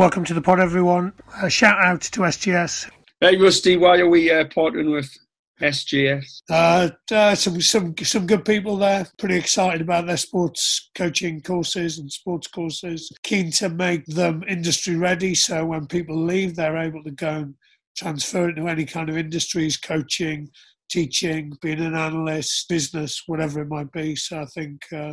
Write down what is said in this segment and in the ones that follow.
Welcome to the pod, everyone. A shout out to SGS. Hey, Rusty, why are we uh, partnering with SGS? Uh, uh, some some some good people there. Pretty excited about their sports coaching courses and sports courses. Keen to make them industry ready, so when people leave, they're able to go and transfer it to any kind of industries, coaching, teaching, being an analyst, business, whatever it might be. So I think, uh,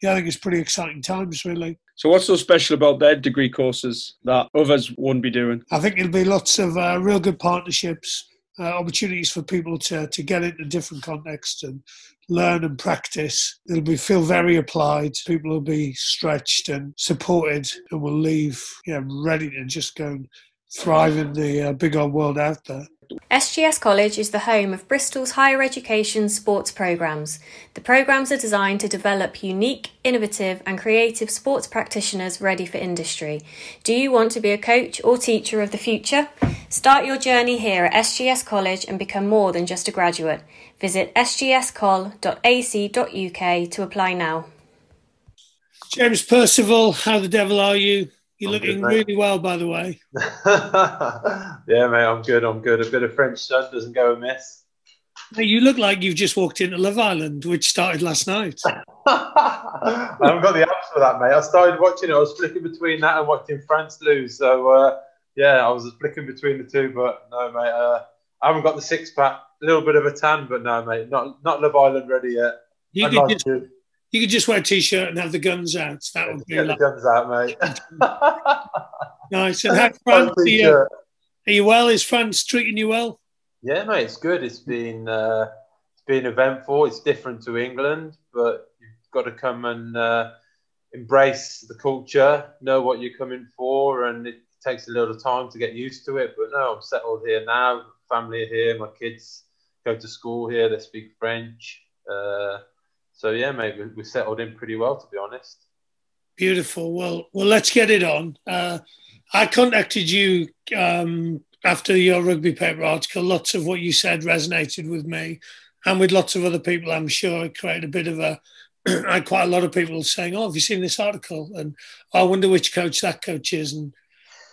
yeah, I think it's pretty exciting times, really. So what's so special about their degree courses that others won't be doing? I think it'll be lots of uh, real good partnerships uh, opportunities for people to, to get into different contexts and learn and practice. It'll be feel very applied. People will be stretched and supported and will leave yeah, ready to just go and thrive in the uh, big old world out there. SGS College is the home of Bristol's higher education sports programmes. The programmes are designed to develop unique, innovative, and creative sports practitioners ready for industry. Do you want to be a coach or teacher of the future? Start your journey here at SGS College and become more than just a graduate. Visit sgscol.ac.uk to apply now. James Percival, how the devil are you? You're I'm looking good, really well, by the way. yeah, mate, I'm good. I'm good. A bit of French sun doesn't go amiss. Hey, you look like you've just walked into Love Island, which started last night. I haven't got the apps for that, mate. I started watching it. I was flicking between that and watching France lose. So, uh, yeah, I was flicking between the two. But no, mate, uh, I haven't got the six pack. A little bit of a tan, but no, mate, not not Love Island ready yet. You I'd could like just, to. You could just wear a t-shirt and have the guns out. That would be get like... the guns out, mate. nice. And how France? Are you, are you well? Is France treating you well? Yeah, mate, it's good. It's been uh, it's been eventful. It's different to England, but you've got to come and uh, embrace the culture, know what you're coming for, and it takes a little time to get used to it. But no, I'm settled here now. Family are here. My kids go to school here. They speak French. Uh, so yeah, mate, we, we settled in pretty well, to be honest. Beautiful. Well, well, let's get it on. Uh, I contacted you um, after your rugby paper article. Lots of what you said resonated with me, and with lots of other people. I'm sure it created a bit of a. I had quite a lot of people saying, "Oh, have you seen this article?" And oh, I wonder which coach that coach is. And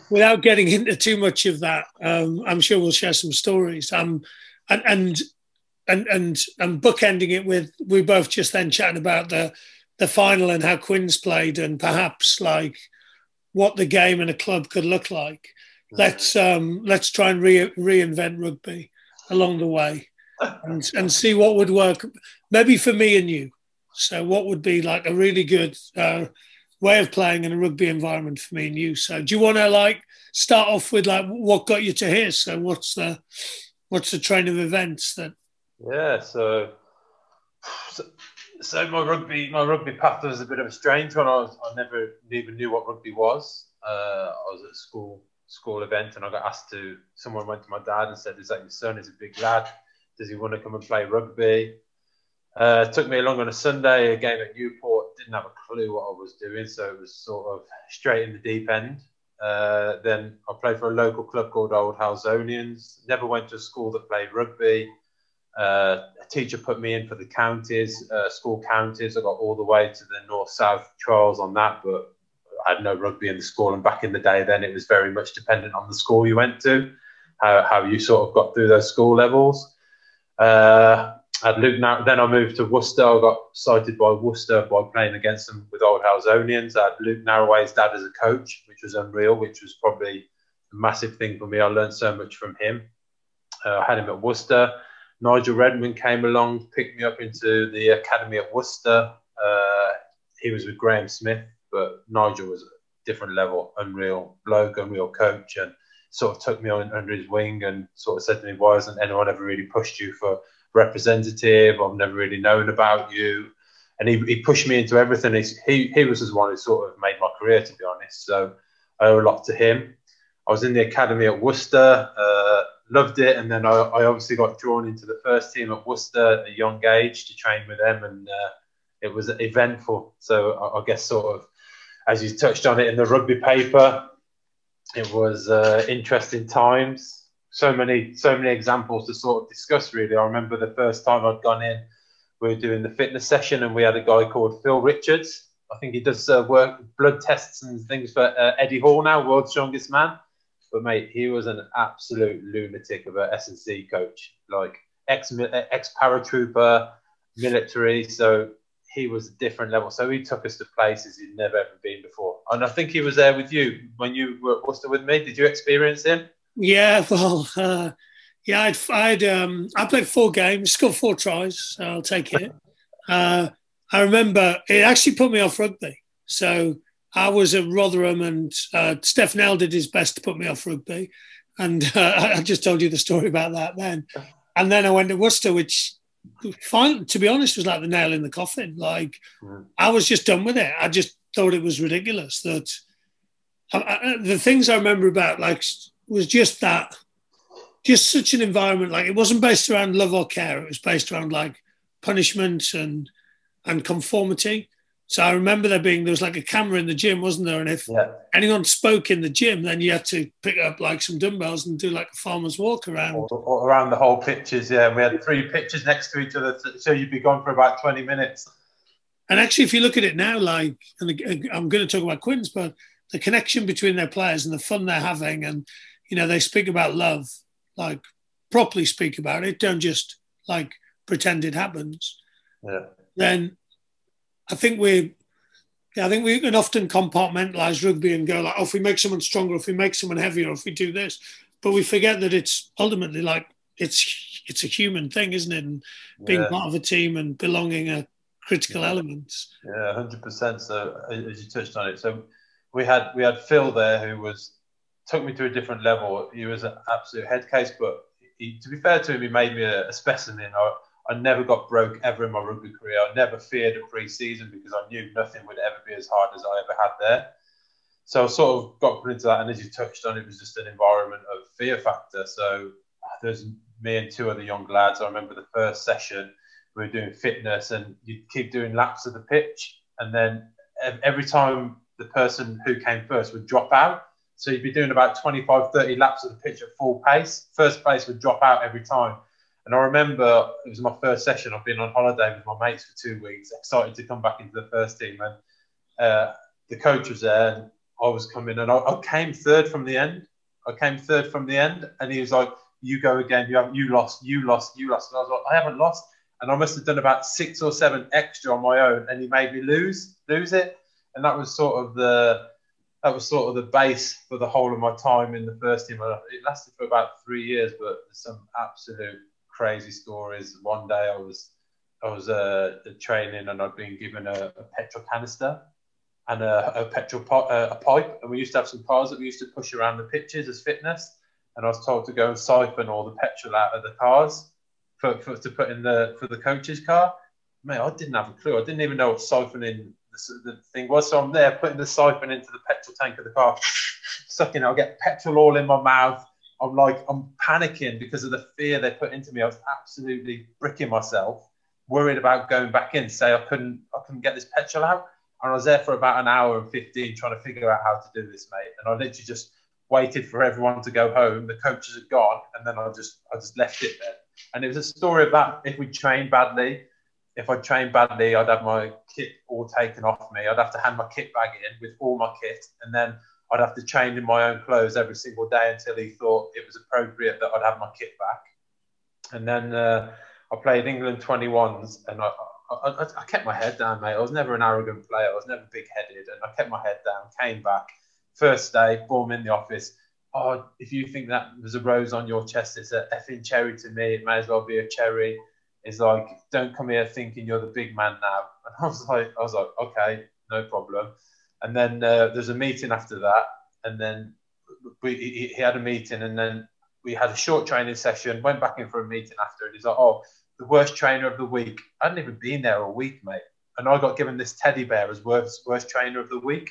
without getting into too much of that, um, I'm sure we'll share some stories. Um, and and and and and bookending it with we both just then chatting about the the final and how Quins played and perhaps like what the game and a club could look like. Let's um, let's try and re- reinvent rugby along the way and, and see what would work. Maybe for me and you. So what would be like a really good uh, way of playing in a rugby environment for me and you? So do you want to like start off with like what got you to here? So what's the what's the train of events that yeah, so, so, so my rugby my rugby path was a bit of a strange one. I, was, I never even knew what rugby was. Uh, I was at school school event and I got asked to. Someone went to my dad and said, "Is that your son? He's a big lad. Does he want to come and play rugby?" Uh, took me along on a Sunday, a game at Newport. Didn't have a clue what I was doing, so it was sort of straight in the deep end. Uh, then I played for a local club called Old Halesonians. Never went to a school that played rugby. Uh, a teacher put me in for the counties, uh, school counties. I got all the way to the north south trials on that, but I had no rugby in the school. And back in the day, then it was very much dependent on the school you went to, how, how you sort of got through those school levels. Uh, at Luke, then I moved to Worcester. I got cited by Worcester by playing against them with Old Halesonians. I had Luke Narraway's dad as a coach, which was unreal, which was probably a massive thing for me. I learned so much from him. Uh, I had him at Worcester. Nigel Redman came along, picked me up into the academy at Worcester. Uh, he was with Graham Smith, but Nigel was a different level, unreal bloke, unreal coach, and sort of took me on under his wing and sort of said to me, "Why hasn't anyone ever really pushed you for representative? I've never really known about you." And he, he pushed me into everything. He he was the one who sort of made my career, to be honest. So I owe a lot to him. I was in the academy at Worcester. Uh, loved it. And then I, I, obviously got drawn into the first team at Worcester at a young age to train with them, and uh, it was eventful. So I, I, guess sort of as you touched on it in the rugby paper, it was uh, interesting times. So many, so many examples to sort of discuss. Really, I remember the first time I'd gone in, we were doing the fitness session, and we had a guy called Phil Richards. I think he does uh, work blood tests and things for uh, Eddie Hall now, world's strongest man. But mate, he was an absolute lunatic of a S&C coach, like ex ex paratrooper, military. So he was a different level. So he took us to places he'd never ever been before. And I think he was there with you when you were Worcester with me. Did you experience him? Yeah, well, uh, yeah, I'd, I'd um, I played four games, scored four tries. So I'll take it. Uh, I remember it actually put me off rugby. So I was at Rotherham, and uh, Steph Nell did his best to put me off rugby. And uh, I just told you the story about that then. And then I went to Worcester, which, fine, to be honest, was like the nail in the coffin. Like mm. I was just done with it. I just thought it was ridiculous that I, I, the things I remember about like was just that, just such an environment. Like it wasn't based around love or care. It was based around like punishment and and conformity. So I remember there being there was like a camera in the gym, wasn't there? And if yeah. anyone spoke in the gym, then you had to pick up like some dumbbells and do like a farmer's walk around. Or, or around the whole pitches, yeah. And we had three pitches next to each other, so you'd be gone for about twenty minutes. And actually, if you look at it now, like, and I'm going to talk about Quins, but the connection between their players and the fun they're having, and you know, they speak about love, like properly speak about it, don't just like pretend it happens. Yeah. Then I think we, yeah, I think we can often compartmentalize rugby and go like, oh, if we make someone stronger, if we make someone heavier, if we do this, but we forget that it's ultimately like it's it's a human thing, isn't it? And being yeah. part of a team and belonging are critical yeah. elements. Yeah, hundred percent. So as you touched on it, so we had we had Phil there who was took me to a different level. He was an absolute head case, but he, to be fair to him, he made me a, a specimen. I, I never got broke ever in my rugby career. I never feared a pre-season because I knew nothing would ever be as hard as I ever had there. So I sort of got put into that, and as you touched on, it was just an environment of fear factor. So there's me and two other young lads. I remember the first session we were doing fitness, and you'd keep doing laps of the pitch, and then every time the person who came first would drop out. So you'd be doing about 25, 30 laps of the pitch at full pace. First place would drop out every time. And I remember it was my first session. I've been on holiday with my mates for two weeks, excited to come back into the first team. And uh, the coach was there, and I was coming, and I, I, came third from the end. I came third from the end, and he was like, "You go again. You have you lost. You lost. You lost." And I was like, "I haven't lost." And I must have done about six or seven extra on my own, and he made me lose lose it. And that was sort of the that was sort of the base for the whole of my time in the first team. It lasted for about three years, but some absolute crazy stories. One day I was I was uh, training and I'd been given a, a petrol canister and a, a petrol po- uh, a pipe, and we used to have some cars that we used to push around the pitches as fitness. And I was told to go and siphon all the petrol out of the cars for, for to put in the for the coach's car. Mate, I didn't have a clue. I didn't even know what siphoning the, the thing was. So I'm there putting the siphon into the petrol tank of the car, sucking. I'll get petrol all in my mouth I'm like, I'm panicking because of the fear they put into me. I was absolutely bricking myself, worried about going back in, say I couldn't, I couldn't get this petrol out. And I was there for about an hour and 15 trying to figure out how to do this, mate. And I literally just waited for everyone to go home. The coaches had gone, and then I just, I just left it there. And it was a story about if we trained badly, if I trained badly, I'd have my kit all taken off me. I'd have to hand my kit bag in with all my kit, and then I'd have to change in my own clothes every single day until he thought it was appropriate that I'd have my kit back. And then uh, I played England 21s and I, I, I, kept my head down, mate. I was never an arrogant player. I was never big headed and I kept my head down, came back. First day, boom, in the office. Oh, if you think that there's a rose on your chest, it's a effing cherry to me. It may as well be a cherry. It's like, don't come here thinking you're the big man now. And I was like, I was like, okay, no problem. And then uh, there's a meeting after that, and then we, he, he, had a meeting, and then we had a short training session. Went back in for a meeting after, and he's like, "Oh, the worst trainer of the week." I hadn't even been there a week, mate, and I got given this teddy bear as worst worst trainer of the week.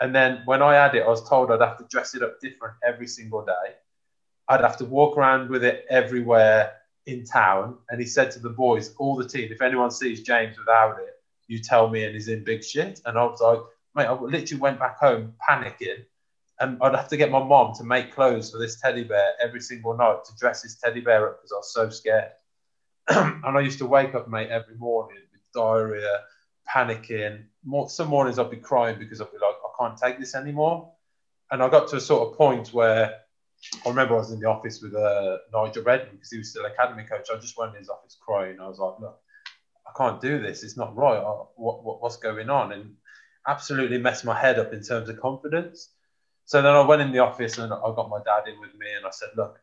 And then when I had it, I was told I'd have to dress it up different every single day. I'd have to walk around with it everywhere in town. And he said to the boys, all the team, if anyone sees James without it, you tell me and he's in big shit. And I was like, mate, I literally went back home panicking. And I'd have to get my mom to make clothes for this teddy bear every single night to dress this teddy bear up because I was so scared. and I used to wake up, mate, every morning with diarrhea, panicking. More, some mornings I'd be crying because I'd be like, I can't take this anymore. And I got to a sort of point where I remember I was in the office with uh, Nigel Redman because he was still academy coach. I just went in his office crying. I was like, look, I can't do this. It's not right. I, what, what, what's going on? And absolutely messed my head up in terms of confidence. So then I went in the office and I got my dad in with me and I said, look,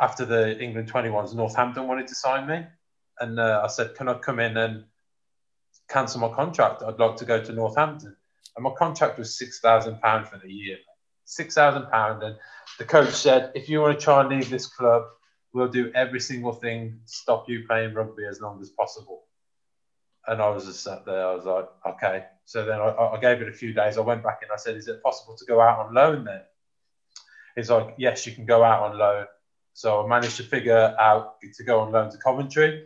after the England 21s, Northampton wanted to sign me. And uh, I said, can I come in and cancel my contract? I'd like to go to Northampton. And my contract was £6,000 for the year. £6,000. And the coach said, if you want to try and leave this club, we'll do every single thing to stop you playing rugby as long as possible. And I was just sat there. I was like, okay. So then I, I gave it a few days. I went back and I said, is it possible to go out on loan then? He's like, yes, you can go out on loan. So I managed to figure out to go on loan to Coventry.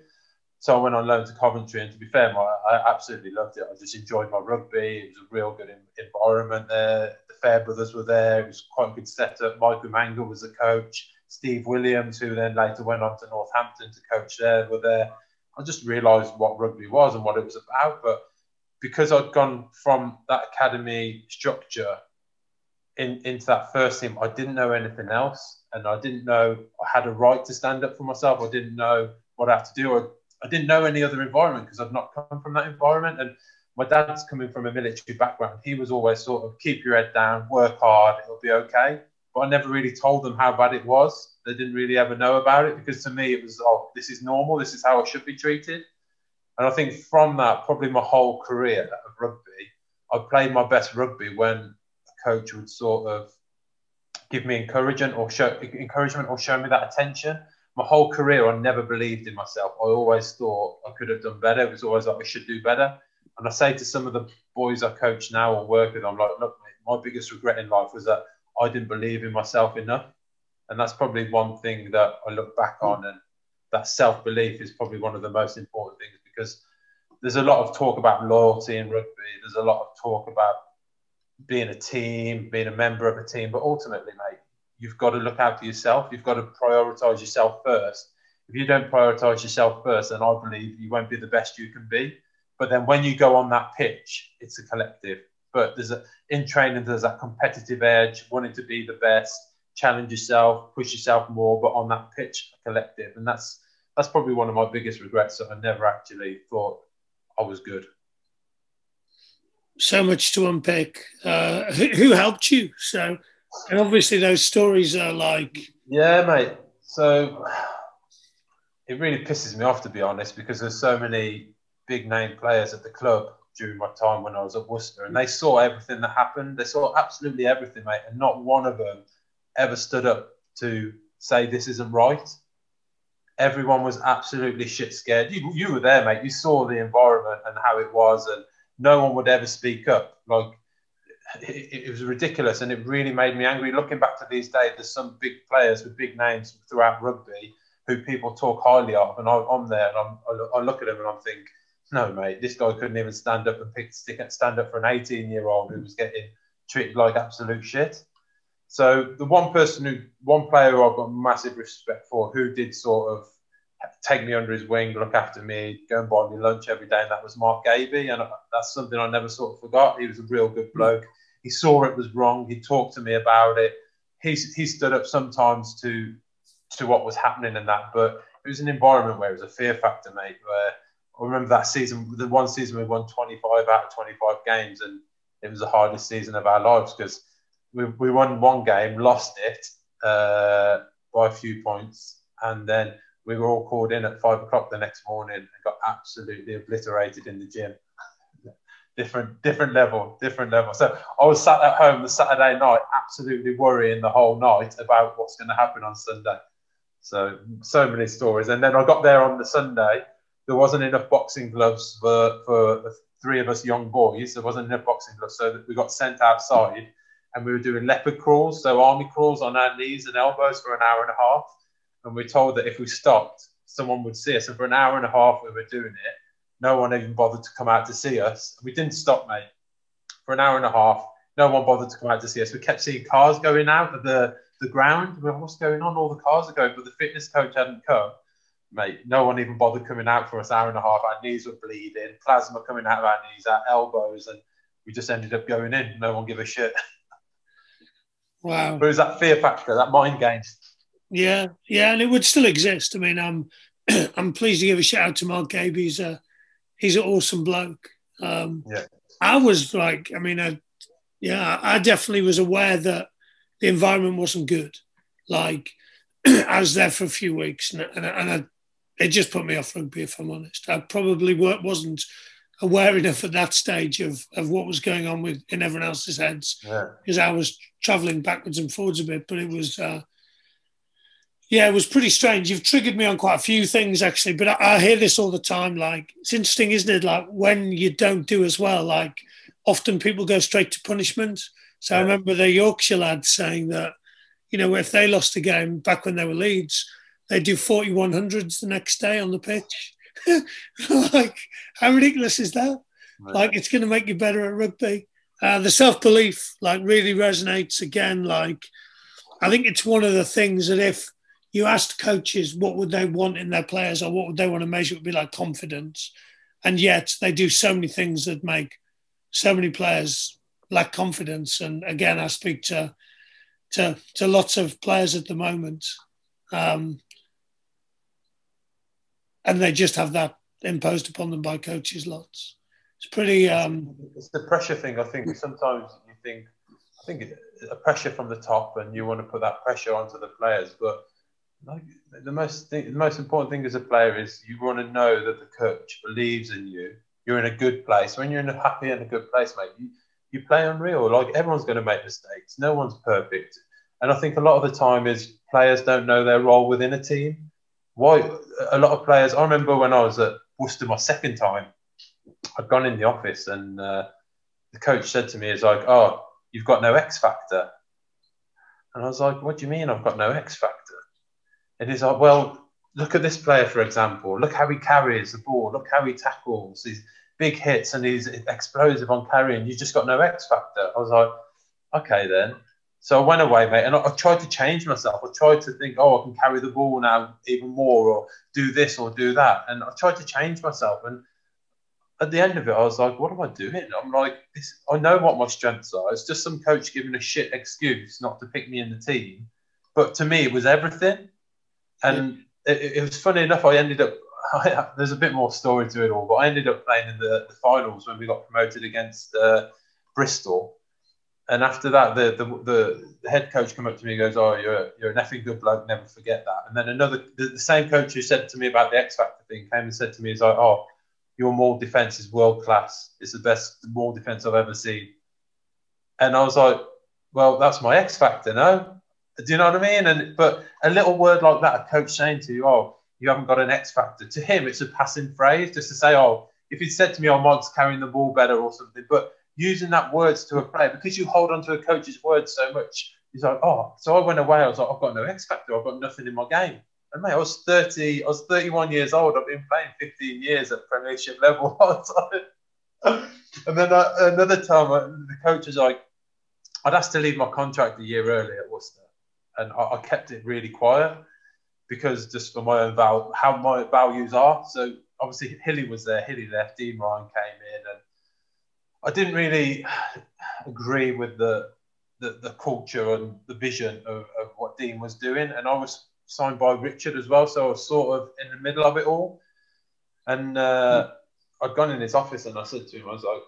So I went on loan to Coventry, and to be fair, I, I absolutely loved it. I just enjoyed my rugby. It was a real good environment there. The Fair brothers were there. It was quite a good setup. Michael Mangel was the coach. Steve Williams, who then later went on to Northampton to coach there, were there. I just realised what rugby was and what it was about. But because I'd gone from that academy structure in, into that first team, I didn't know anything else, and I didn't know I had a right to stand up for myself. I didn't know what I had to do. I I didn't know any other environment because I've not come from that environment. And my dad's coming from a military background. He was always sort of keep your head down, work hard, it'll be okay. But I never really told them how bad it was. They didn't really ever know about it because to me it was, oh, this is normal. This is how I should be treated. And I think from that, probably my whole career of rugby, I played my best rugby when a coach would sort of give me encouragement or show encouragement or show me that attention my whole career, I never believed in myself. I always thought I could have done better. It was always like I should do better. And I say to some of the boys I coach now or work with, I'm like, look, my biggest regret in life was that I didn't believe in myself enough. And that's probably one thing that I look back on. And that self belief is probably one of the most important things because there's a lot of talk about loyalty in rugby. There's a lot of talk about being a team, being a member of a team. But ultimately, mate, you've got to look out for yourself. You've got to prioritize yourself first. If you don't prioritize yourself first, then I believe you won't be the best you can be. But then when you go on that pitch, it's a collective. But there's a in training, there's that competitive edge, wanting to be the best, challenge yourself, push yourself more. But on that pitch, collective, and that's that's probably one of my biggest regrets that I never actually thought I was good. So much to unpick. Uh, who, who helped you? So and obviously, those stories are like. Yeah, mate. So it really pisses me off, to be honest, because there's so many big name players at the club during my time when I was at Worcester, and they saw everything that happened. They saw absolutely everything, mate, and not one of them ever stood up to say this isn't right. Everyone was absolutely shit scared. You, you were there, mate. You saw the environment and how it was, and no one would ever speak up. Like it, it, was ridiculous and it really made me angry. Looking back to these days, there's some big players with big names throughout rugby who people talk highly of, and I, am there and I'm, I look at them and I'm thinking, no, mate, this guy couldn't even stand up and pick, stick, stand up for an 18 year old who was getting treated like absolute shit. So the one person who, one player who I've got massive respect for, who did sort of take me under his wing, look after me, go and buy me lunch every day, and that was Mark Gaby, and that's something I never sort of forgot. He was a real good bloke he saw it was wrong. He talked to me about it. He, he stood up sometimes to to what was happening in that, but it was an environment where it was a fear factor, mate. Where I remember that season, the one season we won 25 out of 25 games, and it was the hardest season of our lives because we, we won one game, lost it uh, by a few points, and then we were all called in at five o'clock the next morning and got absolutely obliterated in the gym different different level, different level. So I was sat at home the Saturday night, absolutely worrying the whole night about what's going to happen on Sunday. So so many stories, and then I got there on the Sunday. There wasn't enough boxing gloves for for the three of us young boys. There wasn't enough boxing gloves, so we got sent outside, and we were doing leopard crawls, so army crawls on our knees and elbows for an hour and a half. And we are told that if we stopped, someone would see us. And for an hour and a half, we were doing it no one even bothered to come out to see us. We didn't stop, mate, for an hour and a half. No one bothered to come out to see us. We kept seeing cars going out of the, the ground. We were, what's going on? All the cars are going, but the fitness coach hadn't come. mate, no one even bothered coming out for us an hour and a half. Our knees were bleeding, plasma coming out of our knees, our elbows, and we just ended up going in. No one give a shit. Wow. Whereas that fear factor, that mind game. Yeah, yeah, and it would still exist. I mean, I'm I'm pleased to give a shout out to Mark Gabe. He's a he's an awesome bloke. Um, Yeah. I was like, I mean, I, yeah, I definitely was aware that the environment wasn't good. Like, I was there for a few weeks, and and, and I, it just put me off rugby. If I'm honest, I probably wa- wasn't aware enough at that stage of of what was going on with in everyone else's heads Yeah. because I was traveling backwards and forwards a bit, but it was. Uh, yeah, it was pretty strange. You've triggered me on quite a few things actually, but I, I hear this all the time. Like it's interesting, isn't it? Like when you don't do as well, like often people go straight to punishment. So I remember the Yorkshire lads saying that, you know, if they lost a game back when they were Leeds, they do 4100s the next day on the pitch. like, how ridiculous is that? Like, it's going to make you better at rugby. Uh, the self belief, like, really resonates again. Like, I think it's one of the things that if you asked coaches what would they want in their players or what would they want to measure, it would be like confidence. And yet they do so many things that make so many players lack confidence. And again, I speak to to, to lots of players at the moment. Um, and they just have that imposed upon them by coaches lots. It's pretty um, it's the pressure thing. I think sometimes you think, I think a pressure from the top, and you want to put that pressure onto the players. But like the most the most important thing as a player is you want to know that the coach believes in you. You're in a good place. When you're in a happy and a good place, mate, you, you play unreal. Like everyone's going to make mistakes. No one's perfect. And I think a lot of the time is players don't know their role within a team. Why a lot of players? I remember when I was at Worcester my second time, I'd gone in the office and uh, the coach said to me, "Is like, oh, you've got no X factor." And I was like, "What do you mean I've got no X factor?" And he's like, "Well, look at this player for example. Look how he carries the ball. Look how he tackles. He's big hits and he's explosive on carrying. You just got no X factor." I was like, "Okay then." So I went away, mate, and I, I tried to change myself. I tried to think, "Oh, I can carry the ball now even more, or do this or do that." And I tried to change myself and at the end of it, I was like, what am I doing? I'm like, this, I know what my strengths are. It's just some coach giving a shit excuse not to pick me in the team. But to me, it was everything. And it, it was funny enough, I ended up, there's a bit more story to it all, but I ended up playing in the, the finals when we got promoted against uh, Bristol. And after that, the, the, the head coach come up to me and goes, Oh, you're, you're an effing good bloke, never forget that. And then another, the, the same coach who said to me about the X Factor thing came and said to me, He's like, Oh, your maul defense is world class. It's the best maul defense I've ever seen. And I was like, well, that's my X factor, no? Do you know what I mean? And but a little word like that, a coach saying to you, oh, you haven't got an X factor. To him, it's a passing phrase just to say, oh, if he'd said to me, oh, Mike's carrying the ball better or something, but using that words to a player because you hold on to a coach's words so much, he's like, oh. So I went away. I was like, I've got no X factor. I've got nothing in my game. And mate, I was 30, I was 31 years old. I've been playing 15 years at Premiership level. and then uh, another time, uh, the coach was like, I'd asked to leave my contract a year early at Worcester. And I, I kept it really quiet because just for my own val- how my values are. So obviously Hilly was there, Hilly left, Dean Ryan came in, and I didn't really agree with the the, the culture and the vision of, of what Dean was doing. And I was signed by Richard as well, so I was sort of in the middle of it all. And uh, I'd gone in his office and I said to him, I was like,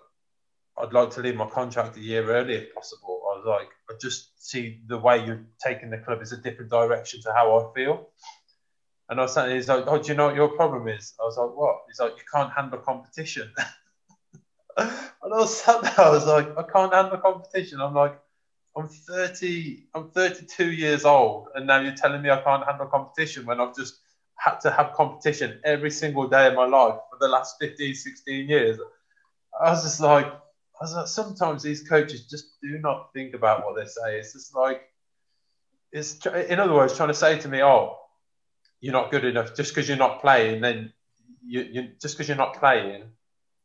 I'd like to leave my contract a year early if possible. I was like, I just see the way you're taking the club is a different direction to how I feel. And I was saying, he's like, oh, do you know what your problem is? I was like, what? He's like, you can't handle competition. and I was sat there, I was like, I can't handle competition. I'm like, I'm 30, I'm 32 years old, and now you're telling me I can't handle competition when I've just had to have competition every single day of my life for the last 15, 16 years. I was just like, I was like, sometimes these coaches just do not think about what they say. It's just like, it's in other words, trying to say to me, oh, you're not good enough just because you're not playing, then you, you just because you're not playing,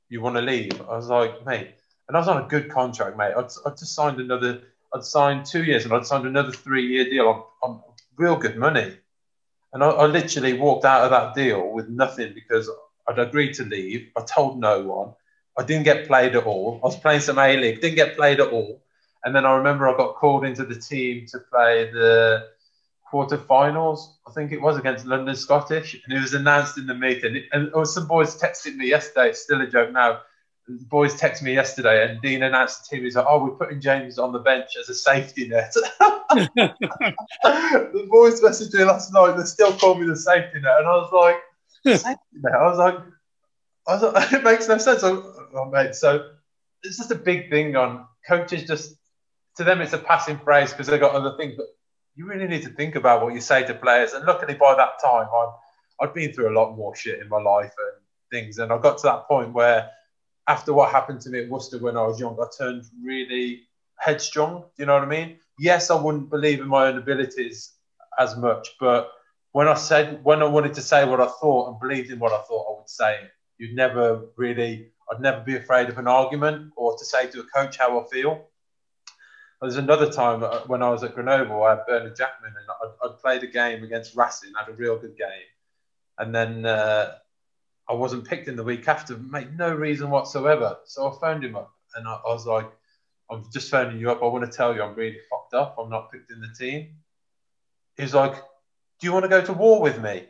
you want to leave. I was like, mate, and I was on a good contract, mate. I'd, I'd just signed another, I'd signed two years and I'd signed another three year deal on, on real good money. And I, I literally walked out of that deal with nothing because I'd agreed to leave. I told no one. I didn't get played at all. I was playing some A League, didn't get played at all. And then I remember I got called into the team to play the quarterfinals. I think it was against London Scottish, and it was announced in the meeting. And was some boys texting me yesterday. Still a joke now. The boys texted me yesterday, and Dean announced the team. He's like, "Oh, we're putting James on the bench as a safety net." the boys messaged me last night. They still call me the safety net, and I was like, "Safety net?" I was like, "I was like, it makes no sense." oh, mate, so it's just a big thing on coaches. Just to them, it's a passing phrase because they've got other things, but you really need to think about what you say to players. And luckily, by that time, I'd, I'd been through a lot more shit in my life and things. And I got to that point where, after what happened to me at Worcester when I was young, I turned really headstrong. Do you know what I mean? Yes, I wouldn't believe in my own abilities as much, but when I said, when I wanted to say what I thought and believed in what I thought, I would say it. You'd never really, I'd never be afraid of an argument or to say to a coach how I feel. There's another time uh, when I was at Grenoble, I had Bernard Jackman, and I'd, I'd played a game against Racing, had a real good game, and then uh, I wasn't picked in the week after, made no reason whatsoever. So I phoned him up, and I, I was like, "I'm just phoning you up. I want to tell you I'm really fucked up. I'm not picked in the team." He's like, "Do you want to go to war with me?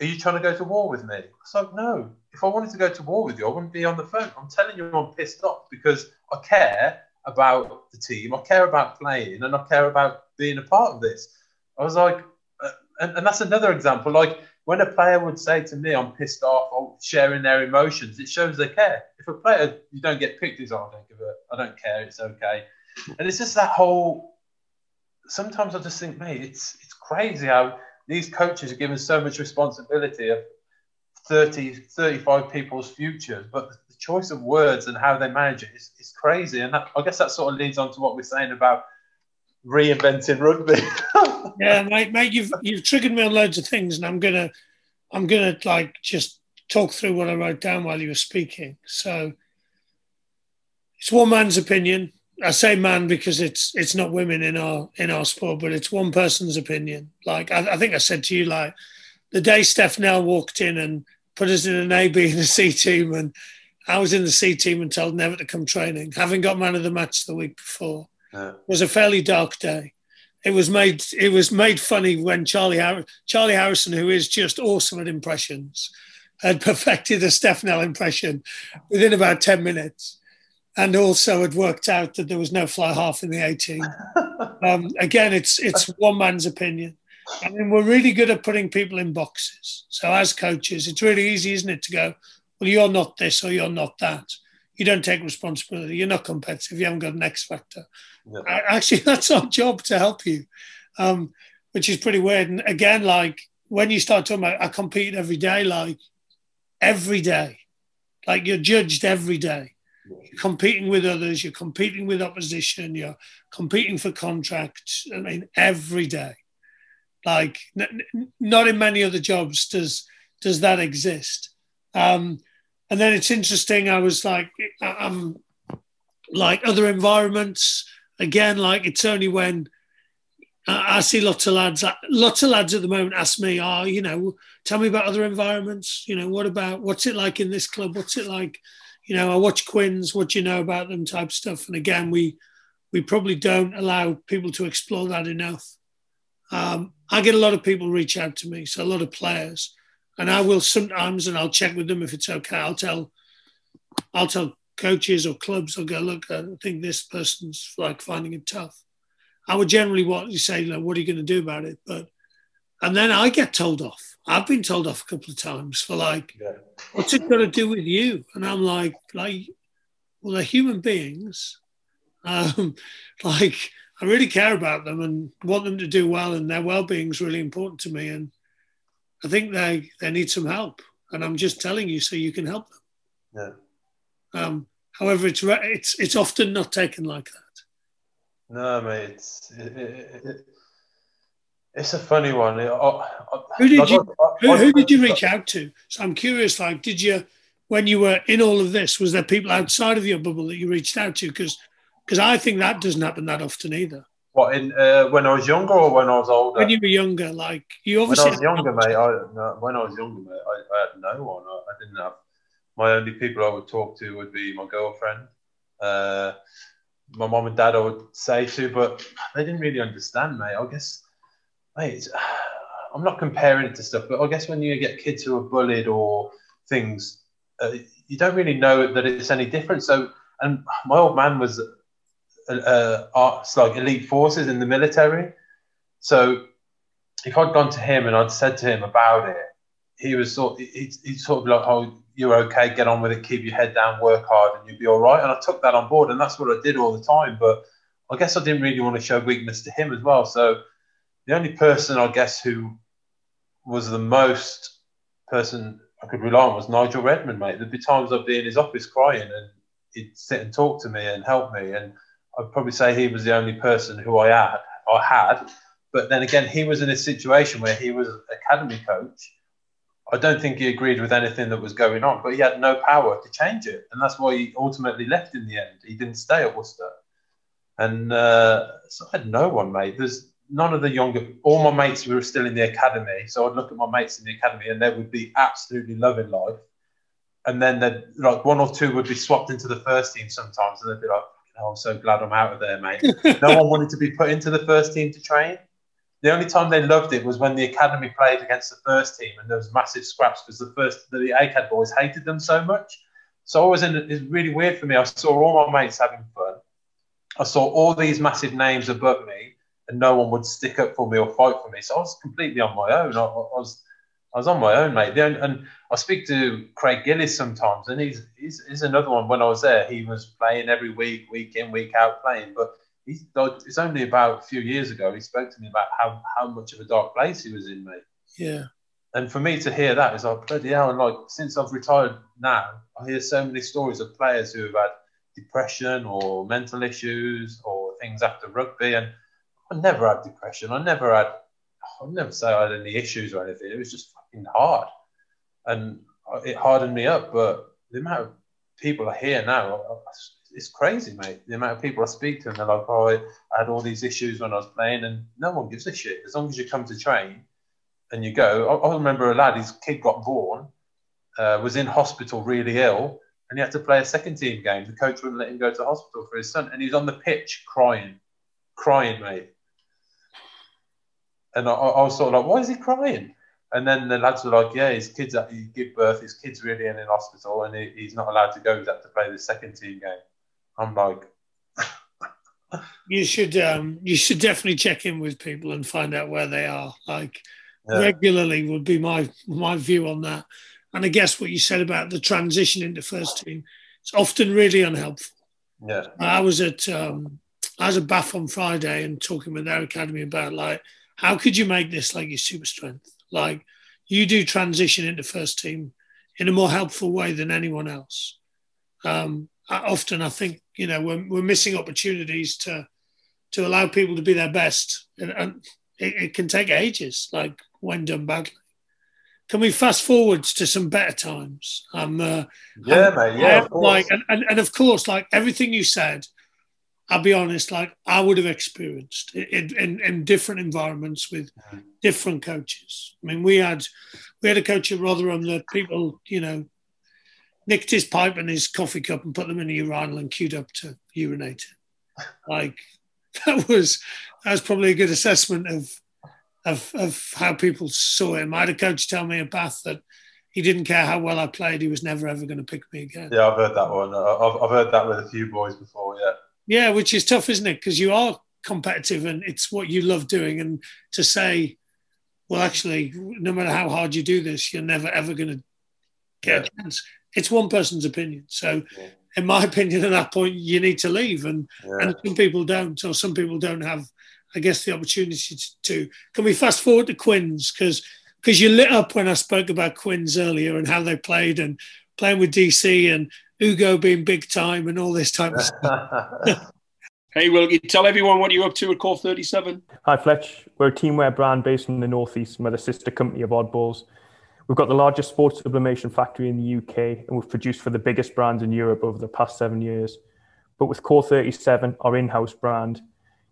Are you trying to go to war with me?" I was like, "No. If I wanted to go to war with you, I wouldn't be on the phone. I'm telling you, I'm pissed off because I care." About the team. I care about playing and I care about being a part of this. I was like, uh, and, and that's another example. Like when a player would say to me, I'm pissed off or sharing their emotions, it shows they care. If a player, you don't get picked, is, oh, I don't give a, I don't care, it's okay. And it's just that whole, sometimes I just think, mate, it's, it's crazy how these coaches are given so much responsibility of 30, 35 people's futures, but choice of words and how they manage it is, is crazy. And that, I guess that sort of leads on to what we're saying about reinventing rugby. yeah, mate, mate, you've you've triggered me on loads of things, and I'm gonna I'm gonna like just talk through what I wrote down while you were speaking. So it's one man's opinion. I say man because it's it's not women in our in our sport, but it's one person's opinion. Like I, I think I said to you, like the day Steph Nell walked in and put us in an A, B, and a C team, and I was in the C team and told never to come training, having got man of the match the week before. Yeah. was a fairly dark day. It was made it was made funny when Charlie Har- Charlie Harrison, who is just awesome at impressions, had perfected a Steph Nell impression within about ten minutes, and also had worked out that there was no fly half in the A team. um, again, it's it's one man's opinion. I mean, we're really good at putting people in boxes. So as coaches, it's really easy, isn't it, to go, well, you're not this or you're not that. You don't take responsibility. You're not competitive. You haven't got an X factor. Actually, that's our job to help you, um, which is pretty weird. And again, like when you start talking about, I compete every day, like every day, like you're judged every day. You're competing with others. You're competing with opposition. You're competing for contracts. I mean, every day. Like n- not in many other jobs does does that exist. Um, and then it's interesting. I was like, I'm like other environments again. Like it's only when uh, I see lots of lads, lots of lads at the moment ask me, "Oh, you know, tell me about other environments. You know, what about what's it like in this club? What's it like? You know, I watch Quins. What do you know about them? Type stuff." And again, we we probably don't allow people to explore that enough. Um, I get a lot of people reach out to me, so a lot of players, and I will sometimes, and I'll check with them if it's okay. I'll tell, I'll tell coaches or clubs. I'll go, look, I think this person's like finding it tough. I would generally want to say, like, what are you going to do about it? But, and then I get told off. I've been told off a couple of times for like, yeah. what's it got to do with you? And I'm like, like, well, they're human beings. Um, like I really care about them and want them to do well, and their well-being is really important to me. And I think they they need some help, and I'm just telling you so you can help them. Yeah. Um, however, it's it's it's often not taken like that. No, mate, it's it, it, it, it's a funny one. who did you who, who did you reach out to? So I'm curious. Like, did you when you were in all of this? Was there people outside of your bubble that you reached out to? Because because I think that doesn't happen that often either. What in uh, when I was younger or when I was older? When you were younger, like you obviously. when I was younger, mate. I, no, when I was younger, mate, I, I had no one. I, I didn't have. My only people I would talk to would be my girlfriend. Uh, my mom and dad, I would say to, but they didn't really understand, mate. I guess, mate, I'm not comparing it to stuff, but I guess when you get kids who are bullied or things, uh, you don't really know that it's any different. So, and my old man was, uh, uh, like elite forces in the military. So, if I'd gone to him and I'd said to him about it, he was sort, he'd, he'd sort of like, oh, you're okay, get on with it, keep your head down, work hard, and you'll be all right. And I took that on board, and that's what I did all the time. But I guess I didn't really want to show weakness to him as well. So the only person I guess who was the most person I could rely on was Nigel Redman, mate. There'd be times I'd be in his office crying, and he'd sit and talk to me and help me. And I'd probably say he was the only person who I had. I had. But then again, he was in a situation where he was academy coach I don't think he agreed with anything that was going on, but he had no power to change it, and that's why he ultimately left in the end. He didn't stay at Worcester, and uh, so I had no one, mate. There's none of the younger. All my mates were still in the academy, so I'd look at my mates in the academy, and they would be absolutely loving life. And then they'd like one or two would be swapped into the first team sometimes, and they'd be like, "I'm so glad I'm out of there, mate." no one wanted to be put into the first team to train the only time they loved it was when the academy played against the first team and there was massive scraps because the first the ACAD boys hated them so much. So I was in it's really weird for me. I saw all my mates having fun. I saw all these massive names above me and no one would stick up for me or fight for me. So I was completely on my own. I, I was I was on my own, mate. Only, and I speak to Craig Gillies sometimes, and he's, he's he's another one. When I was there, he was playing every week, week in, week out, playing. But he's it's only about a few years ago he spoke to me about how, how much of a dark place he was in, mate. Yeah. And for me to hear that is like bloody hell. And like since I've retired now, I hear so many stories of players who have had depression or mental issues or things after rugby. And I never had depression. I never had. I never say I had any issues or anything. It was just fucking hard, and it hardened me up. But the amount of people I hear now, it's crazy, mate. The amount of people I speak to, and they're like, "Oh, I had all these issues when I was playing," and no one gives a shit as long as you come to train and you go. I, I remember a lad, his kid got born, uh, was in hospital really ill, and he had to play a second team game. The coach wouldn't let him go to hospital for his son, and he was on the pitch crying, crying, mate. And I, I was sort of like, "Why is he crying?" And then the lads were like, "Yeah, his kids, he give birth. His kid's really in, in hospital, and he, he's not allowed to go. He's had to play the second team game." I'm like, you should um, you should definitely check in with people and find out where they are. Like yeah. regularly would be my my view on that. And I guess what you said about the transition into first team, it's often really unhelpful. Yeah, I was at um, I was at Bath on Friday and talking with their academy about like how could you make this like your super strength? Like you do transition into first team in a more helpful way than anyone else. Um, often I think you know we're, we're missing opportunities to to allow people to be their best, and, and it, it, can take ages, like when done badly. Can we fast forward to some better times? Um, uh, yeah, I'm, mate. Yeah, like, and, and, and of course, like everything you said, I'll be honest, like I would have experienced in, in, in, different environments with different coaches. I mean, we had we had a coach at Rotherham that people, you know, nicked his pipe and his coffee cup and put them in a urinal and queued up to urinate. Like that was that was probably a good assessment of of of how people saw him. I had a coach tell me at Bath that he didn't care how well I played; he was never ever going to pick me again. Yeah, I've heard that one. I've, I've heard that with a few boys before. Yeah. Yeah, which is tough, isn't it? Because you are competitive and it's what you love doing, and to say, well, actually, no matter how hard you do this, you're never ever going to get yeah. a chance it's one person's opinion. So, yeah. in my opinion, at that point, you need to leave, and yeah. and some people don't, or some people don't have, I guess, the opportunity to. Can we fast forward to Quins because because you lit up when I spoke about Quins earlier and how they played and playing with DC and Ugo being big time and all this type of stuff. hey, will you tell everyone what you're up to at Core 37? Hi, Fletch. We're a teamwear brand based in the Northeast, and we're the sister company of Oddballs. We've got the largest sports sublimation factory in the UK, and we've produced for the biggest brands in Europe over the past seven years. But with Core 37, our in house brand,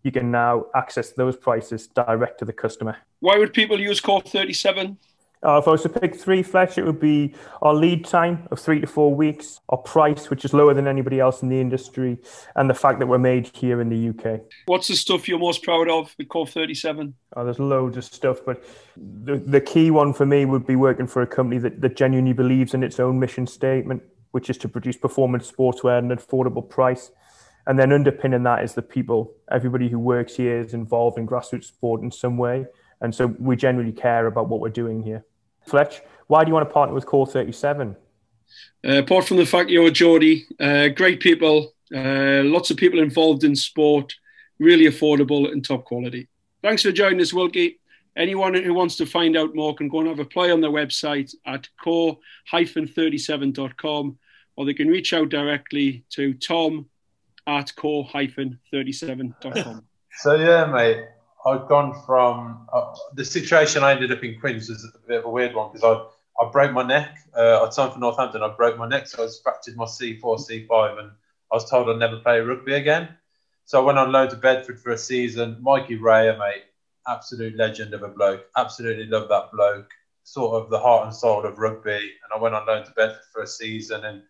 you can now access those prices direct to the customer. Why would people use Core 37? Uh, if I was to pick three, Fletch, it would be our lead time of three to four weeks, our price, which is lower than anybody else in the industry, and the fact that we're made here in the UK. What's the stuff you're most proud of with Core 37? Oh, there's loads of stuff, but the, the key one for me would be working for a company that, that genuinely believes in its own mission statement, which is to produce performance sportswear at an affordable price. And then underpinning that is the people. Everybody who works here is involved in grassroots sport in some way. And so we genuinely care about what we're doing here. Fletch, why do you want to partner with Core 37? Uh, apart from the fact you're Geordie, uh, great people, uh, lots of people involved in sport, really affordable and top quality. Thanks for joining us, Wilkie. Anyone who wants to find out more can go and have a play on their website at core-37.com or they can reach out directly to tom at core-37.com. So, yeah, mate, I've gone from uh, the situation I ended up in Quins was a bit of a weird one because I I broke my neck. Uh, I signed for Northampton. I broke my neck, so I fractured my C4, C5, and I was told I'd never play rugby again. So I went on loan to Bedford for a season. Mikey Rayer, mate, absolute legend of a bloke. Absolutely love that bloke. Sort of the heart and soul of rugby. And I went on loan to Bedford for a season, and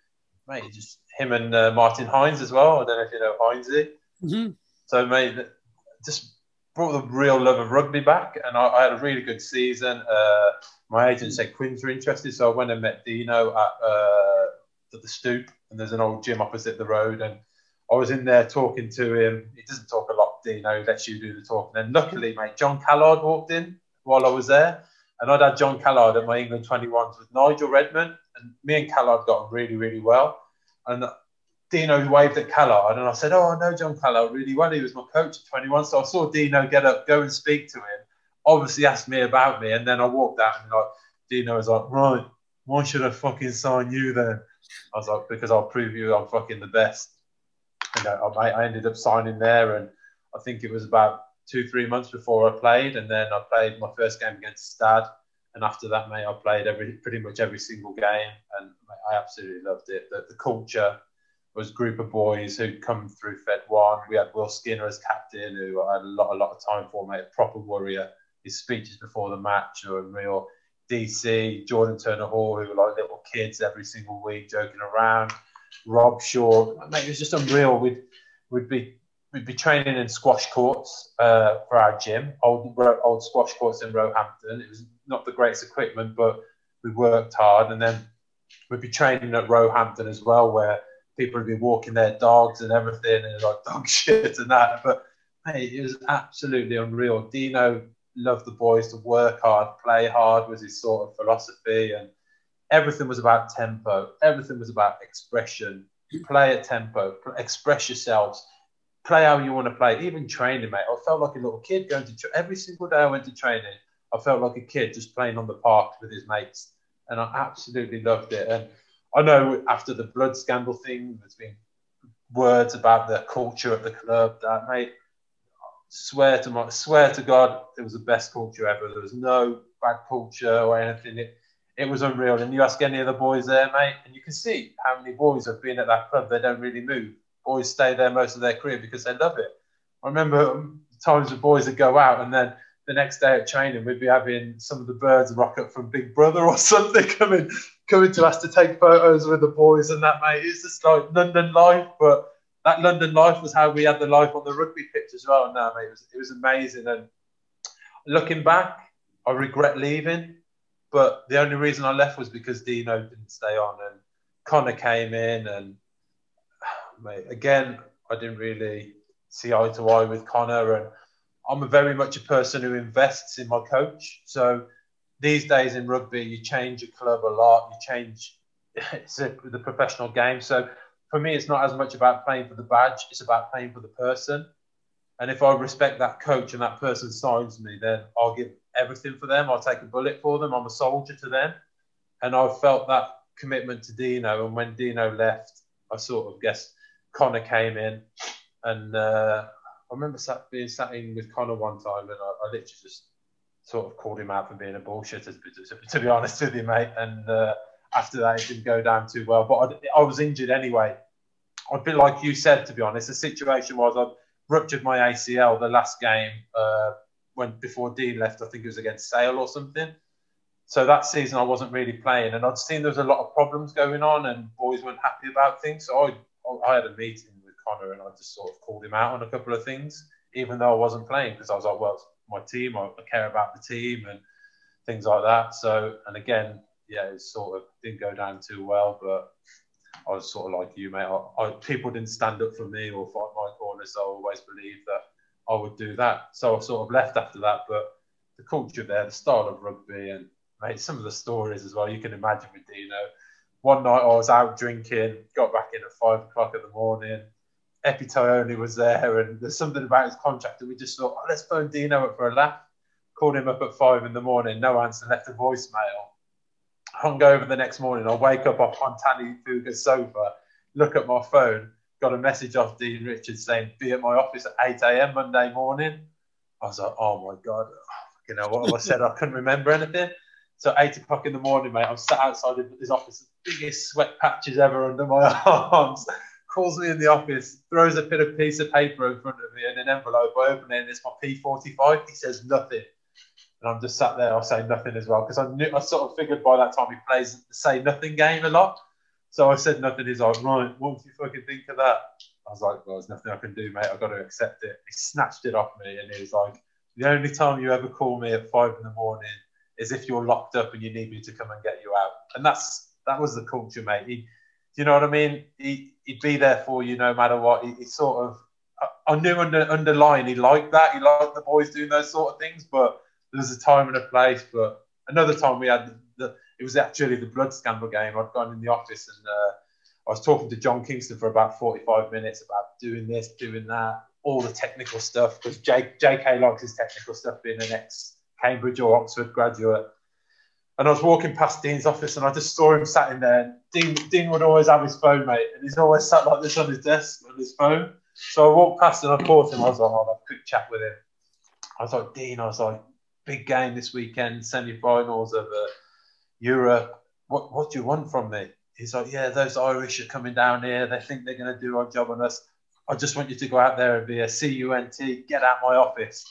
mate, just him and uh, Martin Hines as well. I don't know if you know Hinesy. Mm-hmm. So, mate, just brought the real love of rugby back, and I, I had a really good season. Uh, my agent said Quins were interested, so I went and met Dino at, uh, the Stoop, and there's an old gym opposite the road, and I was in there talking to him. He doesn't talk a lot, Dino. Lets you do the talking. And luckily, mate, John Callard walked in while I was there, and I'd had John Callard at my England 21s with Nigel Redman, and me and Callard got on really, really well. And Dino waved at Callard, and I said, "Oh, I know John Callard really well. He was my coach at 21." So I saw Dino get up, go and speak to him. Obviously, asked me about me, and then I walked out, and like Dino was like, "Right, why should I fucking sign you then?" I was like, "Because I'll prove you I'm fucking the best." And I, I ended up signing there, and I think it was about two, three months before I played, and then I played my first game against Stad, and after that, mate, I played every pretty much every single game, and mate, I absolutely loved it. The, the culture was a group of boys who'd come through Fed One. We had Will Skinner as captain, who I had a lot, a lot of time for, mate, a proper warrior. His speeches before the match were real. DC, Jordan Turner Hall, who were like little kids every single week joking around. Robshaw, mate, it was just unreal. We'd, we'd be we'd be training in squash courts uh, for our gym, old old squash courts in Roehampton. It was not the greatest equipment, but we worked hard. And then we'd be training at Roehampton as well, where people would be walking their dogs and everything, and like dog shit and that. But hey, it was absolutely unreal. Dino loved the boys to work hard, play hard was his sort of philosophy, and everything was about tempo. Everything was about expression. Play at tempo, express yourselves, play how you want to play. Even training, mate. I felt like a little kid going to tra- every single day I went to training. I felt like a kid just playing on the park with his mates, and I absolutely loved it. And I know after the blood scandal thing, there's been words about the culture at the club that mate. Swear to my swear to God, it was the best culture ever. There was no bad culture or anything. It, it was unreal. And you ask any of the boys there, mate, and you can see how many boys have been at that club. They don't really move. Boys stay there most of their career because they love it. I remember um, times with boys that go out and then the next day at training, we'd be having some of the birds rock up from Big Brother or something coming coming to us to take photos with the boys and that, mate. It's just like London life, but that London life was how we had the life on the rugby pitch as well. No, mate, it was, it was amazing. And looking back, I regret leaving, but the only reason I left was because Dino didn't stay on and Connor came in. And mate, again, I didn't really see eye to eye with Connor and I'm a very much a person who invests in my coach. So these days in rugby, you change your club a lot. You change it's a, the professional game. So for me, it's not as much about playing for the badge; it's about playing for the person. And if I respect that coach and that person signs me, then I'll give everything for them. I'll take a bullet for them. I'm a soldier to them. And I felt that commitment to Dino. And when Dino left, I sort of guess Connor came in, and uh, I remember sat, being sat in with Connor one time, and I, I literally just sort of called him out for being a bullshitter, to, be honest with you, mate. And uh, after that, it didn't go down too well. But I, I, was injured anyway. I'd like you said, to be honest. The situation was I'd ruptured my ACL the last game uh, when before Dean left. I think it was against Sale or something. So that season I wasn't really playing, and I'd seen there was a lot of problems going on, and boys weren't happy about things. So I I had a meeting Connor, and I just sort of called him out on a couple of things, even though I wasn't playing because I was like, well, it's my team. I, I care about the team and things like that. So, and again, yeah, it sort of didn't go down too well, but I was sort of like you, mate. I, I, people didn't stand up for me or fight my corner, so I always believed that I would do that. So I sort of left after that. But the culture there, the style of rugby, and mate, some of the stories as well. You can imagine with Dino. One night I was out drinking, got back in at five o'clock in the morning. Epi was there, and there's something about his contract that we just thought, oh, let's phone Dino up for a laugh. Called him up at five in the morning, no answer, left a voicemail hung over the next morning. I wake up off Montani Fuga's sofa, look at my phone, got a message off Dean Richards saying, be at my office at 8 a.m. Monday morning. I was like, oh my God, you know what I said? I couldn't remember anything. So eight o'clock in the morning, mate, I'm sat outside his office, biggest sweat patches ever under my arms. Calls me in the office, throws a bit of piece of paper in front of me and an envelope. I open it and it's my P45. He says nothing and I'm just sat there. I'll say nothing as well because I knew I sort of figured by that time he plays the say nothing game a lot. So I said nothing. He's like, right, what do you fucking think of that? I was like, well, there's nothing I can do, mate. I've got to accept it. He snatched it off me and he was like, the only time you ever call me at five in the morning is if you're locked up and you need me to come and get you out. And that's that was the culture, mate. He, you know what I mean? He, would be there for you no matter what. He, he sort of, I, knew under underlying he liked that. He liked the boys doing those sort of things, but there's a time and a place. But another time we had the, the it was actually the blood scandal game. I'd gone in the office and uh, I was talking to John Kingston for about 45 minutes about doing this, doing that, all the technical stuff because JK likes his technical stuff being an ex Cambridge or Oxford graduate. And I was walking past Dean's office and I just saw him sat in there. Dean, Dean would always have his phone, mate, and he's always sat like this on his desk on his phone. So I walked past and I caught him. I was like, I'll have a quick chat with him. I was like, Dean, I was like, big game this weekend, semi-finals of uh, Europe. What what do you want from me? He's like, yeah, those Irish are coming down here. They think they're going to do our job on us. I just want you to go out there and be a CUNT, get out my office.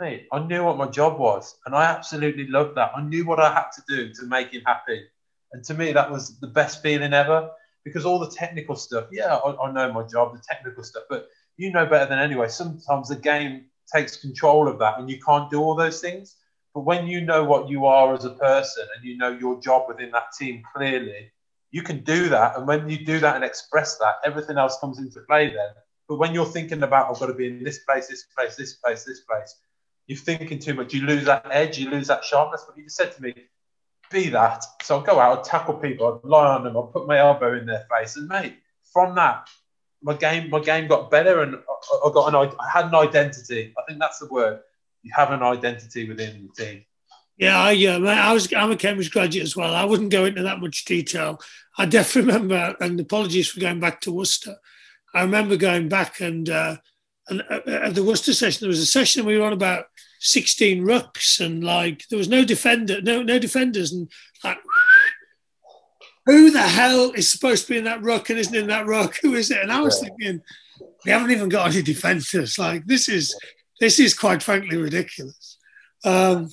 Hey, I knew what my job was, and I absolutely loved that. I knew what I had to do to make him happy, and to me, that was the best feeling ever. Because all the technical stuff, yeah, I, I know my job, the technical stuff, but you know better than anyway. Sometimes the game takes control of that and you can't do all those things. But when you know what you are as a person and you know your job within that team clearly, you can do that. And when you do that and express that, everything else comes into play then. But when you're thinking about, I've got to be in this place, this place, this place, this place, you're thinking too much. You lose that edge, you lose that sharpness. But you just said to me, be that. So I'll go out, I'll tackle people, I'll lie on them, I'll put my elbow in their face. And mate, from that, my game my game got better and I, I got an I had an identity. I think that's the word. You have an identity within the team. Yeah, I, yeah, I was I'm a Cambridge graduate as well. I wouldn't go into that much detail. I definitely remember, and apologies for going back to Worcester. I remember going back and uh, and uh, at the Worcester session there was a session we were on about 16 rucks and like there was no defender, no no defenders, and like who the hell is supposed to be in that ruck and isn't in that ruck? Who is it? And I was thinking, we haven't even got any defenders. Like this is this is quite frankly ridiculous. Um,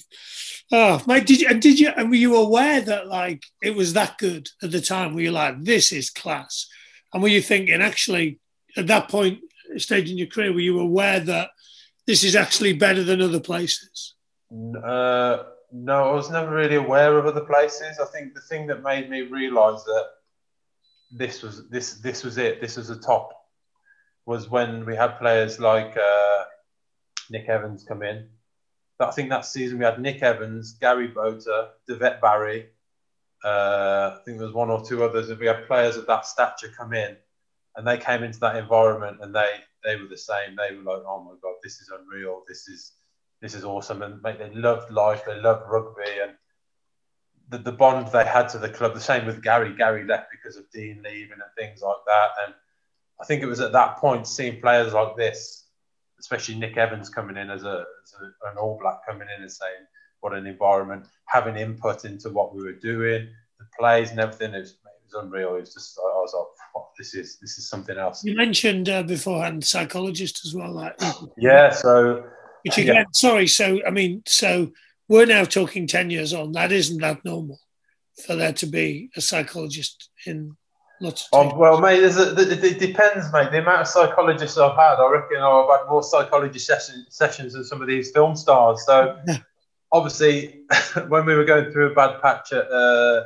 oh, mate, did you and did you and were you aware that like it was that good at the time? Were you like, this is class? And were you thinking actually at that point stage in your career, were you aware that this is actually better than other places? Uh no, I was never really aware of other places. I think the thing that made me realise that this was this this was it. This was the top. Was when we had players like uh, Nick Evans come in. But I think that season we had Nick Evans, Gary Botha, De Wet Barry. Uh, I think there was one or two others. If we had players of that stature come in, and they came into that environment, and they they were the same. They were like, "Oh my god, this is unreal. This is this is awesome. And mate, they loved life, they loved rugby, and the, the bond they had to the club. The same with Gary. Gary left because of Dean leaving and things like that. And I think it was at that point seeing players like this, especially Nick Evans coming in as, a, as a, an All Black coming in and saying what an environment, having input into what we were doing, the plays and everything. It was, it was unreal. It was just I was like, this is this is something else. You mentioned uh, beforehand psychologist as well. Like, yeah. So. Which again, yeah. sorry. So I mean, so we're now talking ten years on. That isn't that normal for there to be a psychologist in lots of. Oh, well, mate, there's a, it depends, mate. The amount of psychologists I've had, I reckon I've had more psychology session, sessions than some of these film stars. So. obviously, when we were going through a bad patch at uh,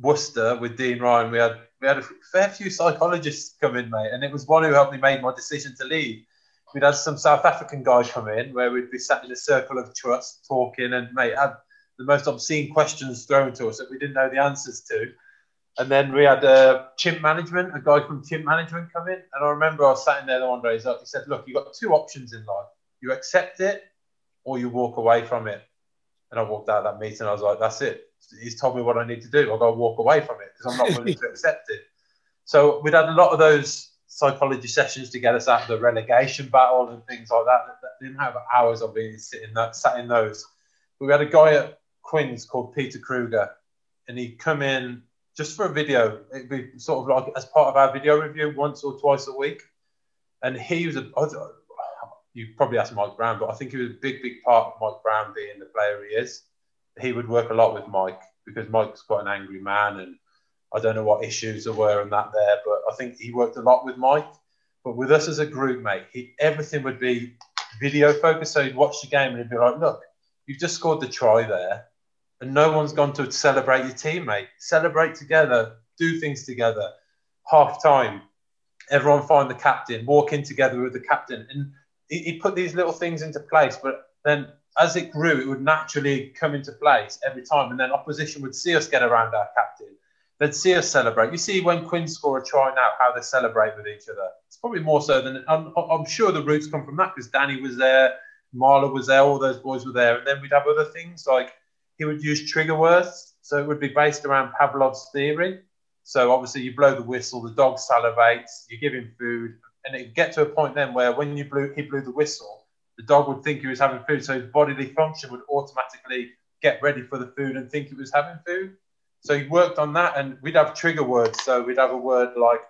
Worcester with Dean Ryan, we had we had a fair few psychologists come in, mate, and it was one who helped me make my decision to leave. We'd had some South African guys come in where we'd be sat in a circle of trust talking, and mate had the most obscene questions thrown to us that we didn't know the answers to. And then we had uh, chimp management, a guy from chimp management come in, and I remember I was sat in there the one day. He said, "Look, you've got two options in life: you accept it, or you walk away from it." And I walked out of that meeting. I was like, "That's it he's told me what I need to do. I've got to walk away from it because I'm not willing to accept it. So we'd had a lot of those psychology sessions to get us out of the relegation battle and things like that. that didn't have hours of being sitting that sat in those. But we had a guy at Quins called Peter Kruger, and he'd come in just for a video. It'd be sort of like as part of our video review once or twice a week. And he was a you probably asked Mike Brown, but I think he was a big, big part of Mike Brown being the player he is he would work a lot with Mike because Mike's quite an angry man, and I don't know what issues there were and that there, but I think he worked a lot with Mike. But with us as a group, mate, he, everything would be video focused. So he'd watch the game and he'd be like, "Look, you've just scored the try there, and no one's gone to celebrate your teammate. Celebrate together, do things together. Half time, everyone find the captain, walk in together with the captain, and he, he put these little things into place. But then as it grew, it would naturally come into place every time, and then opposition would see us get around our captain. They'd see us celebrate. You see when Quins score a try now, how they celebrate with each other. It's probably more so than I'm, I'm sure the roots come from that because Danny was there, Marler was there, all those boys were there, and then we'd have other things like he would use trigger words, so it would be based around Pavlov's theory. So obviously you blow the whistle, the dog salivates, you give him food, and it get to a point then where when you blew he blew the whistle, the dog would think he was having food, so his bodily function would automatically get ready for the food and think he was having food. So he worked on that, and we'd have trigger words. So we'd have a word like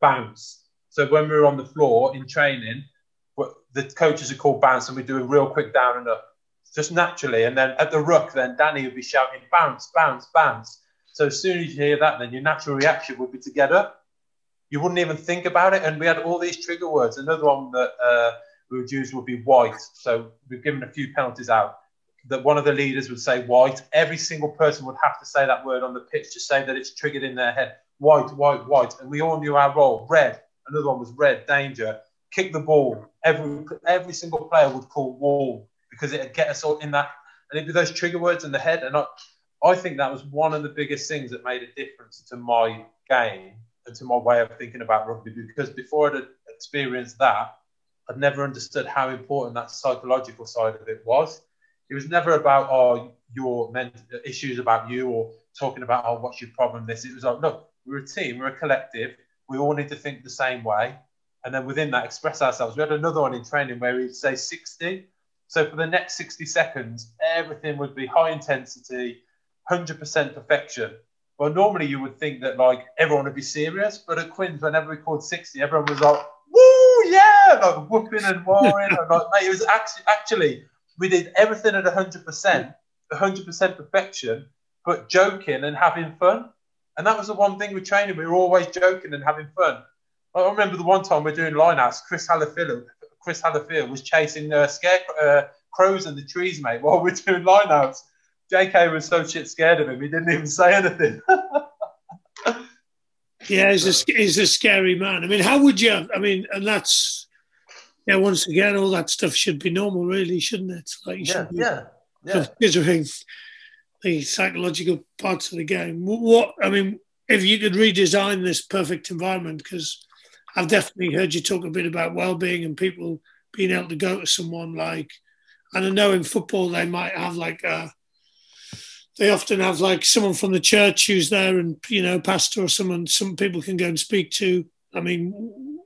bounce. So when we were on the floor in training, the coaches are called bounce, and we do a real quick down and up, just naturally. And then at the ruck, then Danny would be shouting bounce, bounce, bounce. So as soon as you hear that, then your natural reaction would be to get up. You wouldn't even think about it. And we had all these trigger words. Another one that uh, would use would be white. So we've given a few penalties out. That one of the leaders would say white. Every single person would have to say that word on the pitch to say that it's triggered in their head. White, white, white. And we all knew our role. Red. Another one was red, danger. Kick the ball. Every every single player would call wall because it'd get us all in that. And it'd be those trigger words in the head. And I, I think that was one of the biggest things that made a difference to my game and to my way of thinking about rugby. Because before I'd experienced that, I'd never understood how important that psychological side of it was. It was never about oh your mental issues about you or talking about oh what's your problem. This it was like look we're a team, we're a collective. We all need to think the same way, and then within that express ourselves. We had another one in training where we'd say 60. So for the next 60 seconds, everything would be high intensity, 100% perfection. Well, normally you would think that like everyone would be serious, but at Quins, whenever we called 60, everyone was like, woo, yeah, like whooping and warring. and like, mate, it was actually, actually, we did everything at 100%, 100% perfection, but joking and having fun. And that was the one thing with training. We were always joking and having fun. I remember the one time we are doing lineouts, Chris Hala'ufia, Chris Hala'ufia was chasing uh, scare uh, crows in the trees, mate, while we are doing lineouts. JK was so shit scared of him, he didn't even say anything. Yeah, he's a, he's a scary man. I mean, how would you? I mean, and that's yeah. Once again, all that stuff should be normal, really, shouldn't it? Like you yeah, yeah, yeah. Considering the psychological parts of the game. What I mean, if you could redesign this perfect environment, because I've definitely heard you talk a bit about well-being and people being able to go to someone like, and I know in football they might have like a they often have like someone from the church who's there and you know pastor or someone some people can go and speak to i mean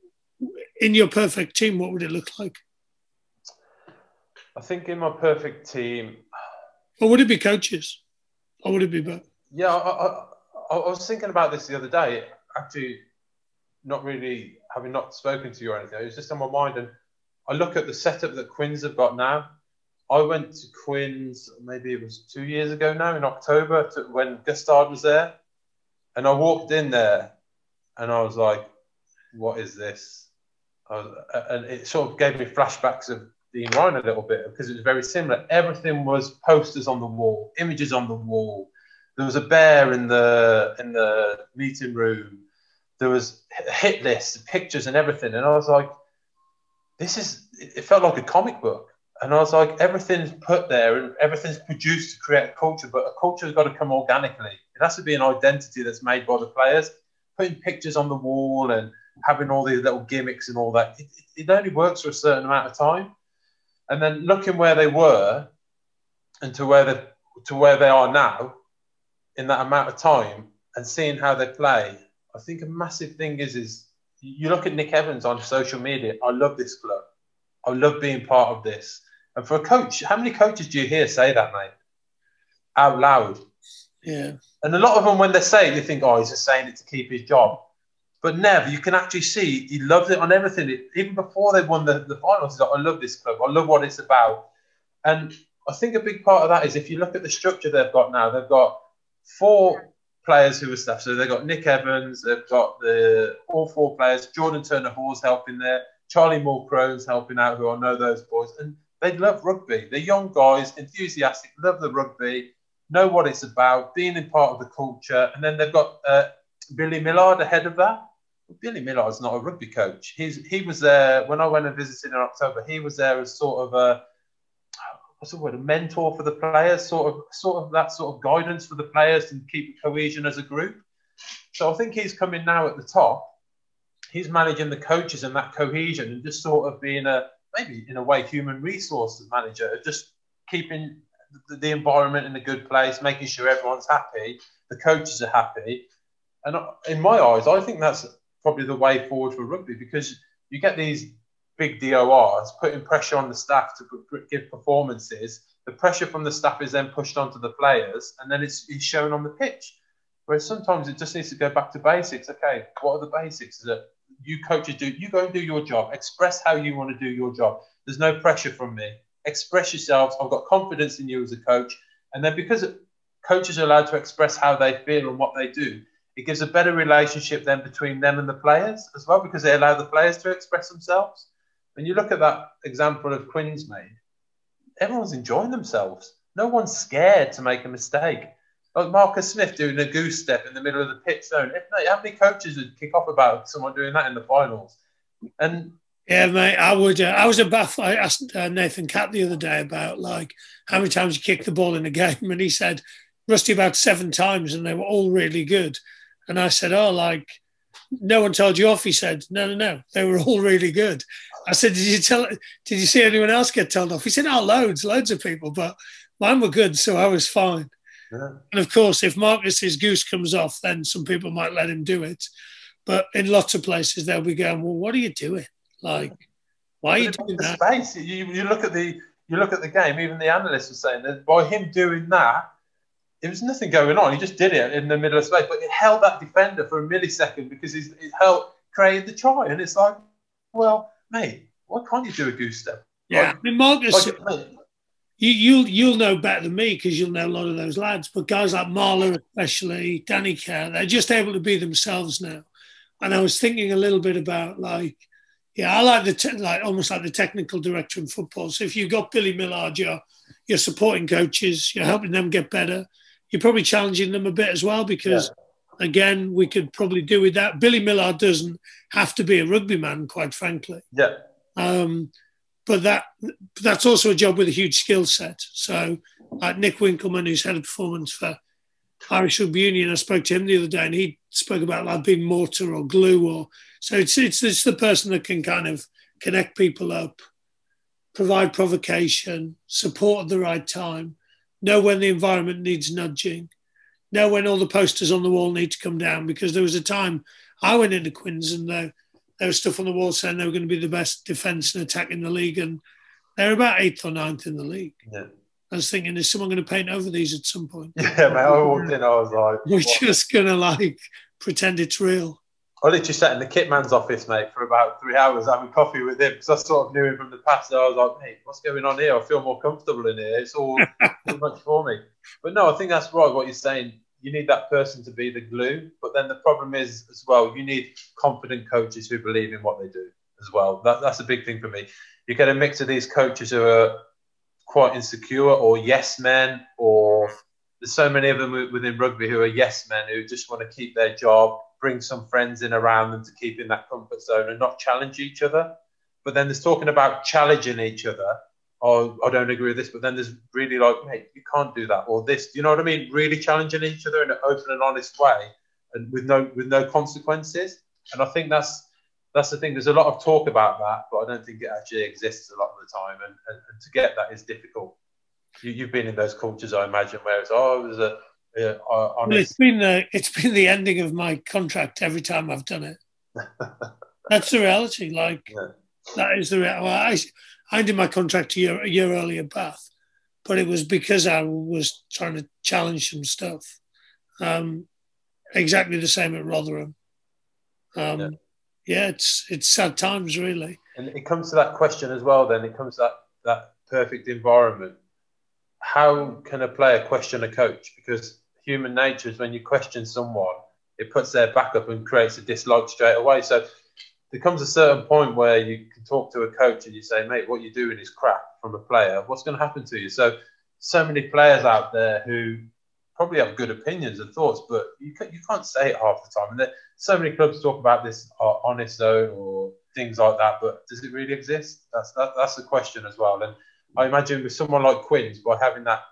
in your perfect team what would it look like i think in my perfect team or would it be coaches or would it be both yeah I, I, I was thinking about this the other day actually not really having not spoken to you or anything. It was just on my mind, and I look at the setup that Quins have got now. I went to Quins maybe it was two years ago now in October to, when Gustard was there, and I walked in there, and I was like, "What is this?" Was, and it sort of gave me flashbacks of Dean Ryan a little bit because it was very similar. Everything was posters on the wall, images on the wall. There was a bear in the in the meeting room. There was hit lists, pictures, and everything. And I was like, "This is." It felt like a comic book. And I was like, everything's put there and everything's produced to create a culture, but a culture has got to come organically. It has to be an identity that's made by the players. Putting pictures on the wall and having all these little gimmicks and all that, it, it only works for a certain amount of time. And then looking where they were and to where they to where they are now in that amount of time and seeing how they play, I think a massive thing is is you look at Nick Evans on social media. I love this club. I love being part of this. And for a coach, how many coaches do you hear say that, mate? Out loud. Yeah. And a lot of them, when they say it, you think, oh, he's just saying it to keep his job. But never, you can actually see he loves it on everything. It, even before they won the, the finals, he's like, I love this club. I love what it's about. And I think a big part of that is if you look at the structure they've got now, they've got four players who are staff. So they've got Nick Evans, they've got the all four players, Jordan Turner Hall's helping there, Charlie Mulchrone's helping out, who I know those boys. And they love rugby. They're young guys, enthusiastic, love the rugby, know what it's about, being in part of the culture. And then they've got uh, Billy Millard ahead of that. Billy Millard's not a rugby coach. He's he was there when I went and visited in October. He was there as sort of a what's the word, a mentor for the players, sort of sort of that sort of guidance for the players and keep cohesion as a group. So I think he's coming now at the top. He's managing the coaches and that cohesion and just sort of being a maybe in a way human resources manager, just keeping the, the environment in a good place, making sure everyone's happy, the coaches are happy. And in my eyes, I think that's probably the way forward for rugby because you get these big DORs putting pressure on the staff to give performances. The pressure from the staff is then pushed onto the players, and then it's, it's shown on the pitch. Whereas sometimes it just needs to go back to basics. Okay, what are the basics? Is that you coaches do you go and do your job. Express how you want to do your job. There's no pressure from me. Express yourselves. I've got confidence in you as a coach. And then because coaches are allowed to express how they feel and what they do it gives a better relationship then between them and the players as well because they allow the players to express themselves. And you look at that example of Quins made everyone's enjoying themselves. No one's scared to make a mistake like Marcus Smith doing a goose step in the middle of the pit zone. If not, how many coaches would kick off about someone doing that in the finals? And yeah, mate, I would. Uh, I was a baff. I asked uh, Nathan Catt the other day about like how many times you kick the ball in a game, and he said Rusty about seven times, and they were all really good. And I said, oh, like no one told you off. He said, no, no, no, they were all really good. I said, did you tell? Did you see anyone else get told off? He said, oh, loads, loads of people, but mine were good, so I was fine. Yeah. And of course, if Marcus's goose comes off, then some people might let him do it. But in lots of places, they'll be going, "Well, what are you doing? Like, why are you doing that?" Space. You, you look at the you look at the game. Even the analysts were saying that by him doing that, there was nothing going on. He just did it in the middle of space, but it held that defender for a millisecond because he's, it held created the try. And it's like, well, mate, why can't you do a goose step? Yeah, like, I mean, Marcus. Like, you, you'll you'll know better than me because you'll know a lot of those lads. But guys like Marler, especially Danny Care, they're just able to be themselves now. And I was thinking a little bit about like, yeah, I like the te- like almost like the technical director in football. So if you've got Billy Millard, you're you're supporting coaches, you're helping them get better. You're probably challenging them a bit as well because. Yeah. Again, we could probably do with that. Billy Millard doesn't have to be a rugby man, quite frankly. Yeah. Um, but that that's also a job with a huge skill set. So, like Nick Winkelman, who's head of performance for Irish Rugby Union, I spoke to him the other day, and he spoke about like being mortar or glue, or so it's it's it's the person that can kind of connect people up, provide provocation, support at the right time, know when the environment needs nudging, know when all the posters on the wall need to come down. Because there was a time I went into Quins and the there was stuff on the wall saying they were going to be the best defence and attack in the league, and they're about eighth or ninth in the league. Yeah. I was thinking, is someone going to paint over these at some point? Yeah, man. I walked in, I was like, we're what? just going to like pretend it's real. I literally sat in the kit man's office, mate, for about three hours having coffee with him because I sort of knew him from the past. So I was like, mate, what's going on here? I feel more comfortable in here. It's all too much for me. But no, I think that's right. What you're saying, you need that person to be the glue. But then the problem is as well, you need confident coaches who believe in what they do as well. That, that's a big thing for me. You get a mix of these coaches who are quite insecure or yes men, or there's so many of them within rugby who are yes men who just want to keep their job bring some friends in around them to keep in that comfort zone and not challenge each other. But then there's talking about challenging each other. Oh, I don't agree with this. But then there's really like, mate, you can't do that or this. Do you know what I mean? Really challenging each other in an open and honest way, and with no with no consequences. And I think that's that's the thing. There's a lot of talk about that, but I don't think it actually exists a lot of the time. And, and, and to get that is difficult. You, have been in those cultures, I imagine, where it's oh, there's a yeah, well, it's been the it's been the ending of my contract every time I've done it. That's the reality. Like yeah. that is the reality. Well, I I ended my contract a year a year earlier, Bath, but it was because I was trying to challenge some stuff. Um, exactly the same at Rotherham. Um, yeah. yeah, it's it's sad times really. And it comes to that question as well. Then it comes to that that perfect environment. How can a player question a coach? Because human nature is when you question someone, it puts their back up and creates a dislike straight away. So there comes a certain point where you can talk to a coach and you say, mate, what you're doing is crap from a player. What's going to happen to you? So, so many players out there who probably have good opinions and thoughts, but you, can, you can't say it half the time. And there, so many clubs talk about this uh, honest zone or things like that, but does it really exist? That's that, that's the question as well. And I imagine with someone like Quins, by having that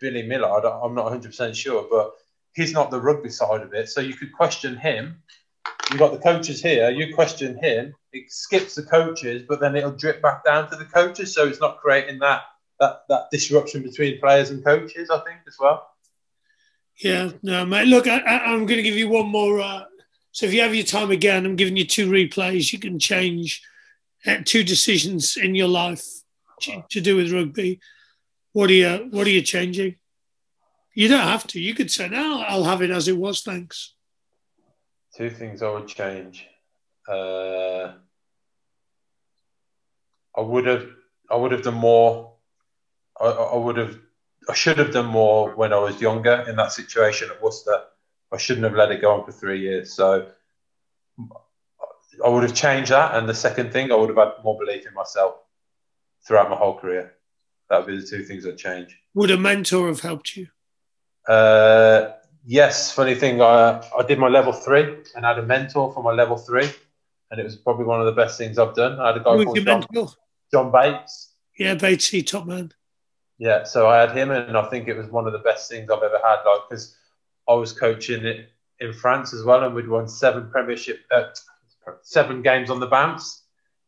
Billy Millard, I'm not 100% sure, but he's not the rugby side of it. So you could question him. You've got the coaches here, you question him, it skips the coaches, but then it'll drip back down to the coaches. So it's not creating that that, that disruption between players and coaches, I think, as well. Yeah, no, mate. Look, I, am going to give you one more. Uh, so if you have your time again, I'm giving you two replays. You can change uh, two decisions in your life to, to do with rugby. What are you What are you changing? You don't have to. You could say, "No, I'll have it as it was, thanks." Two things I would change. Uh, I would have. I would have done more. I, I would have. I should have done more when I was younger in that situation at Worcester. I shouldn't have let it go on for three years. So I would have changed that. And the second thing, I would have had more belief in myself throughout my whole career. That would be the two things that change. Would a mentor have helped you? Uh, yes. Funny thing, I, I did my level three and I had a mentor for my level three, and it was probably one of the best things I've done. I had a guy called John, John, Bates. Yeah, Batesy, top man. Yeah, so I had him, and I think it was one of the best things I've ever had. Like, because I was coaching it in France as well, and we'd won seven Premiership, uh, seven games on the bounce,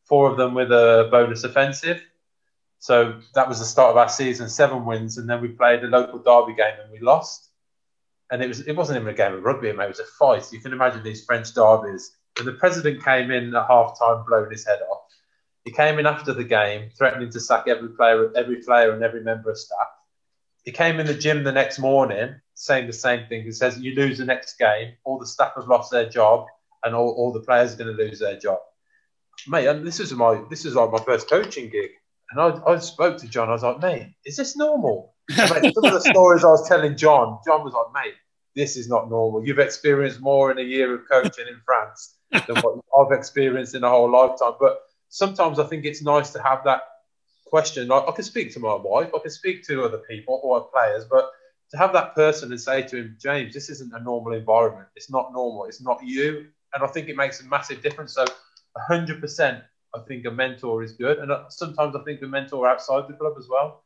four of them with a bonus offensive. So that was the start of our season, seven wins, and then we played a local derby game and we lost. And it was it wasn't even a game of rugby, mate. It was a fight. You can imagine these French derbies. And the president came in at half time, blowing his head off. He came in after the game, threatening to sack every player, every player, and every member of staff. He came in the gym the next morning, saying the same thing. He says, "You lose the next game, all the staff have lost their job, and all, all the players are going to lose their job." Mate, and this is my this is like my first coaching gig. And I, I spoke to John. I was like, mate, is this normal? Some of the stories I was telling John, John was like, mate, this is not normal. You've experienced more in a year of coaching in France than what I've experienced in a whole lifetime. But sometimes I think it's nice to have that question. Like, I can speak to my wife, I can speak to other people or players, but to have that person and say to him, James, this isn't a normal environment. It's not normal. It's not you. And I think it makes a massive difference. So 100% I think a mentor is good, and uh, sometimes I think a mentor outside the club as well.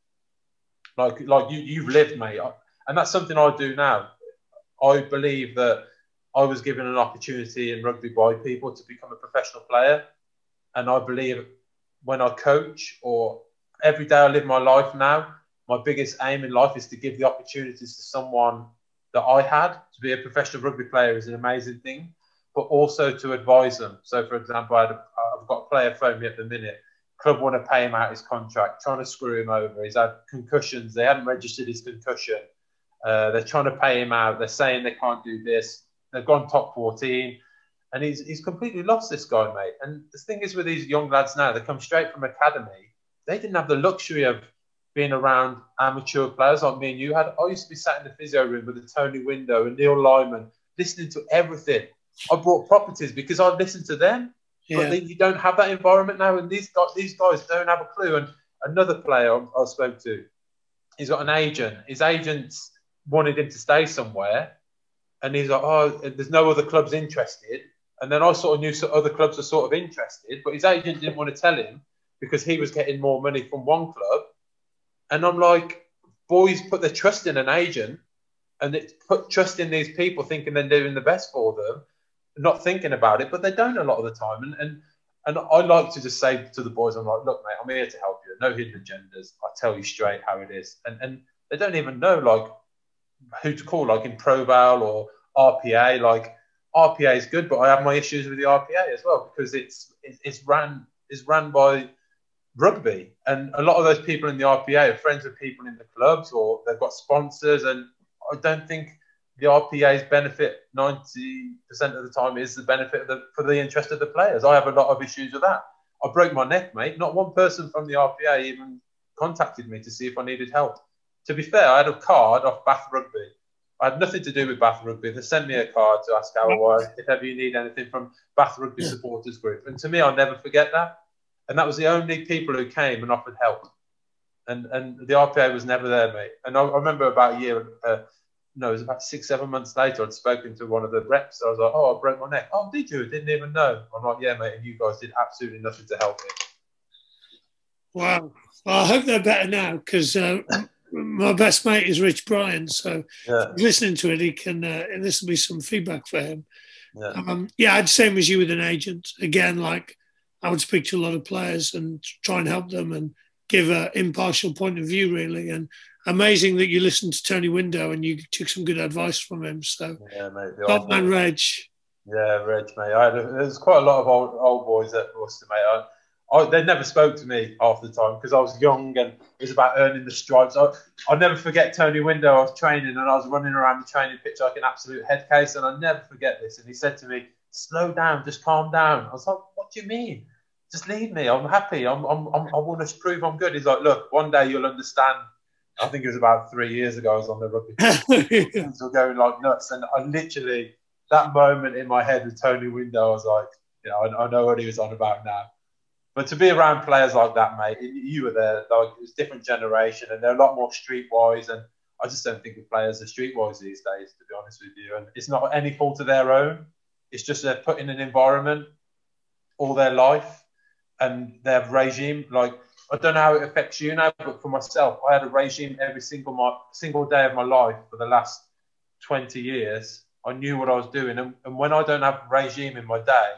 Like like you you've lived, mate, and that's something I do now. I believe that I was given an opportunity in rugby by people to become a professional player, and I believe when I coach or every day I live my life now, my biggest aim in life is to give the opportunities to someone that I had to be a professional rugby player is an amazing thing, but also to advise them. So, for example, I I've got a player phone me at the minute. Club want to pay him out his contract, trying to screw him over. He's had concussions. They hadn't registered his concussion. Uh, they're trying to pay him out. They're saying they can't do this. They've gone top 14. and he's he's completely lost this guy, mate. And the thing is with these young lads now, they come straight from academy. They didn't have the luxury of being around amateur players like me and you had. I used to be sat in the physio room with a Tony Windo and Neil Lyman, listening to everything. I bought properties because I listened to them. Yeah. But you don't have that environment now, and these guys, these guys don't have a clue. And another player I, I spoke to, he's got an agent. His agents wanted him to stay somewhere, and he's like, "Oh, there's no other clubs interested." And then I sort of knew other clubs were sort of interested, but his agent didn't want to tell him because he was getting more money from one club. And I'm like, boys put their trust in an agent and it put trust in these people thinking they're doing the best for them, not thinking about it, but they don't a lot of the time. And and and I like to just say to the boys, I'm like, look, mate, I'm here to help you. No hidden agendas. I tell you straight how it is. And and they don't even know like who to call, like in Provale or RPA. Like RPA is good, but I have my issues with the RPA as well because it's it's ran is ran by rugby, and a lot of those people in the RPA are friends with people in the clubs or they've got sponsors, and I don't think the RPA's benefit ninety percent of the time is the benefit the, for the interest of the players. I have a lot of issues with that. I broke my neck, mate. Not one person from the RPA even contacted me to see if I needed help. To be fair, I had a card off Bath Rugby I had nothing to do with Bath Rugby. They sent me a card to ask how I was, if ever you need anything from Bath Rugby supporters group. And to me, I'll never forget that. And that was the only people who came and offered help. And and the RPA was never there, mate. And I, I remember about a year, uh, no, it was about six, seven months later, I'd spoken to one of the reps. I was like, oh, I broke my neck. Oh, did you? I didn't even know. I'm like, yeah, mate. And you guys did absolutely nothing to help me. Wow. Well, I hope they're better now because uh, my best mate is Rich Bryan, so yeah. listening to it, he can. Uh, this will be some feedback for him. Yeah. Um, yeah, I'd same as you with an agent. Again, like I would speak to a lot of players and try and help them and give an impartial point of view, really. And amazing that you listened to Tony Windo and you took some good advice from him. So, yeah, mate. Top man, Reg. Yeah, Reg, mate. I had a, there's quite a lot of old old boys at Worcester, mate. I, I, they never spoke to me half the time because I was young and it was about earning the stripes. I, will never forget Tony Windo. I was training and I was running around the training pitch like an absolute head case. And I'll never forget this. And he said to me, slow down, just calm down. I was like, what do you mean? Just leave me. I'm happy. I'm, I'm, I'm, i want to prove I'm good. He's like, look, one day you'll understand. I think it was about three years ago. I was on the rugby. Things were going like nuts. And I literally, that moment in my head with Tony Windo, I was like, you know, I, I know what he was on about now. But to be around players like that, mate, you were there. Like it was different generation, and they're a lot more streetwise. And I just don't think the players are streetwise these days, to be honest with you. And it's not any fault of their own. It's just they're put in an environment all their life, and their regime. Like I don't know how it affects you now, but for myself, I had a regime every single my single day of my life for the last twenty years. I knew what I was doing, and, and when I don't have a regime in my day,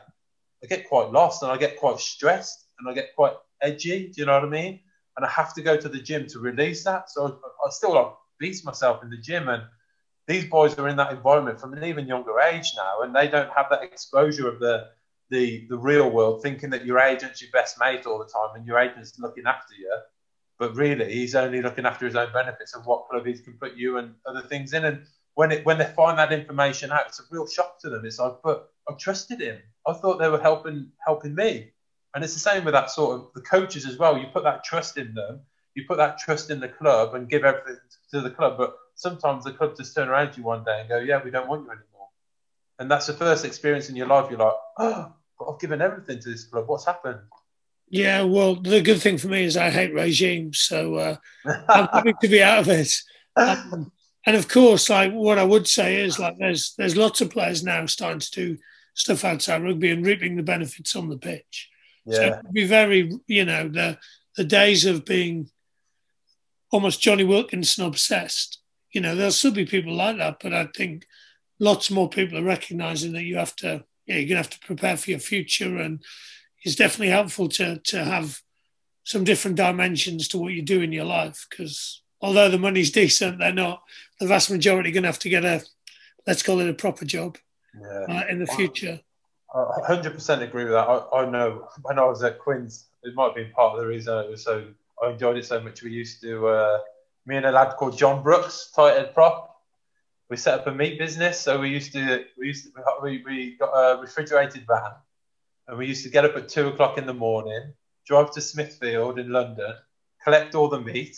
I get quite lost and I get quite stressed and I get quite edgy. Do you know what I mean? And I have to go to the gym to release that. So I, I still like beat myself in the gym. And these boys are in that environment from an even younger age now, and they don't have that exposure of the the the real world, thinking that your agent's your best mate all the time and your agent's looking after you. But really, he's only looking after his own benefits and what club he can put you and other things in. And when it when they find that information out, it's a real shock to them. It's like, but I trusted him. I thought they were helping helping me. And it's the same with that sort of the coaches as well. You put that trust in them, you put that trust in the club and give everything to the club. But sometimes the club just turn around to you one day and go, Yeah, we don't want you anymore. And that's the first experience in your life. You're like, Oh, I've given everything to this club. What's happened? Yeah, well, the good thing for me is I hate regimes, so uh, I'm happy to be out of it. Um, and of course, like what I would say is like there's there's lots of players now starting to do stuff outside rugby and reaping the benefits on the pitch. Yeah. So be very, you know, the the days of being almost Jonny Wilkinson obsessed. You know, there'll still be people like that, but I think lots more people are recognizing that you have to, yeah, you're gonna have to prepare for your future, and it's definitely helpful to to have some different dimensions to what you do in your life because although the money's decent, they're not the vast majority going to have to get a let's call it a proper job yeah. uh, in the future. 100% agree with that. I, I, know when I was at Quins, it might have been part of the reason it was so. I enjoyed it so much. We used to, uh, me and a lad called John Brooks, tight prop. We set up a meat business. So we used to we used to we, we got a refrigerated van, and we used to get up at two o'clock in the morning, drive to Smithfield in London, collect all the meat,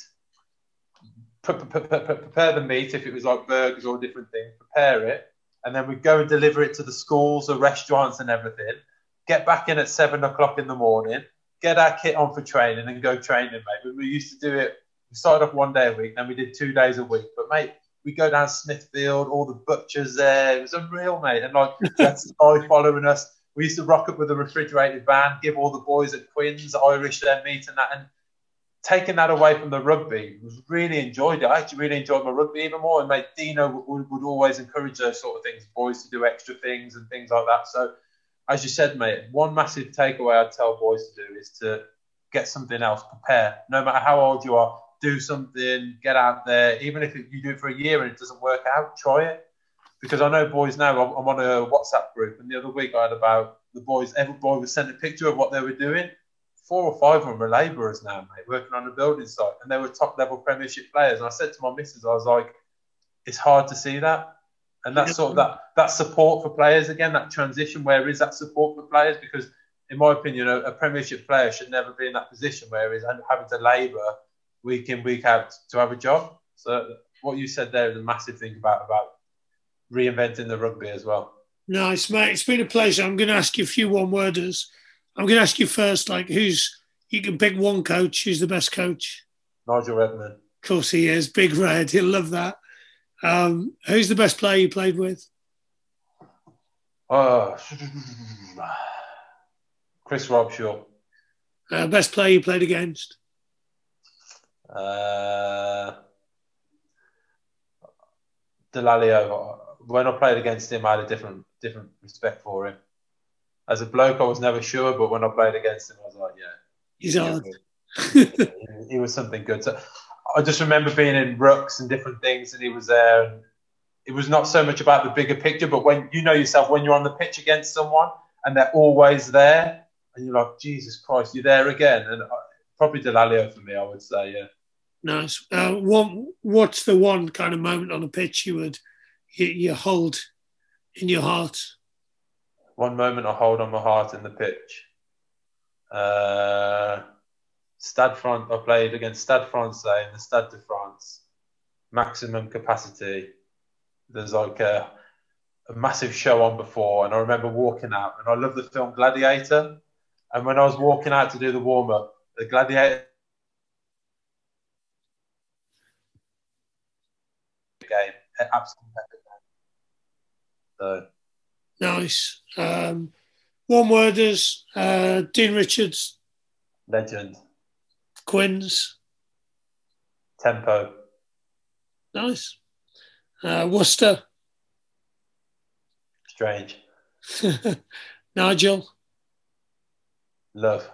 prepare the meat if it was like burgers or different things, prepare it, and then we'd go and deliver it to the schools, the restaurants, and everything. Get back in at seven o'clock in the morning, get our kit on for training, and go training, mate. We used to do it. We started off one day a week, then we did two days a week. But mate, we go down Smithfield, all the butchers there. It was unreal, mate. And like that's guy following us. We used to rock up with a refrigerated van, give all the boys at Quins Irish their meat and that. And taking that away from the rugby was really enjoyed it. I actually really enjoyed my rugby even more. And mate, Deano would, would always encourage those sort of things, boys to do extra things and things like that. So, as you said, mate, one massive takeaway I'd tell boys to do is to get something else, prepare. No matter how old you are, do something, get out there. Even if you do it for a year and it doesn't work out, try it. Because I know boys now, I'm on a WhatsApp group, and the other week I had about the boys, every boy was sent a picture of what they were doing four or five of them are labourers now, mate, working on a building site, and they were top level Premiership players. And I said to my missus, I was like, it's hard to see that, and that sort of that that support for players again, that transition. Where is that support for players? Because in my opinion, a, a Premiership player should never be in that position where he's having to labour week in week out to have a job. So what you said there is a massive thing about about reinventing the rugby as well. Nice, mate. It's been a pleasure. I'm going to ask you a few one worders. I'm going to ask you first, like, who's you can pick one coach. Who's the best coach? Nigel Redman. Of course he is. Big Red. He'll love that. Um, who's the best player you played with? Uh, Chris Robshaw. Uh, best player you played against? Uh, Dallaglio. When I played against him, I had a different different respect for him as a bloke, I was never sure, but when I played against him, I was like, yeah, he's hard. he, he was something good. So I just remember being in rucks and different things, and he was there. And it was not so much about the bigger picture, but when you know yourself, when you're on the pitch against someone and they're always there, and you're like, Jesus Christ, you're there again. And probably Dallaglio for me, I would say, yeah. Nice. Uh, what What's the one kind of moment on the pitch you would you, you hold in your heart? one moment I hold on my heart in the pitch. Uh, Stade France, I played against Stade Francais in the Stade de France, maximum capacity. There's like a, a massive show on before, and I remember walking out, and I love the film Gladiator. And when I was walking out to do the warm up, the Gladiator absolutely. So Nice. Um, one worders, uh, Dean Richards. Legend. Quins. Tempo. Nice. Uh, Worcester. Strange. Nigel. Love.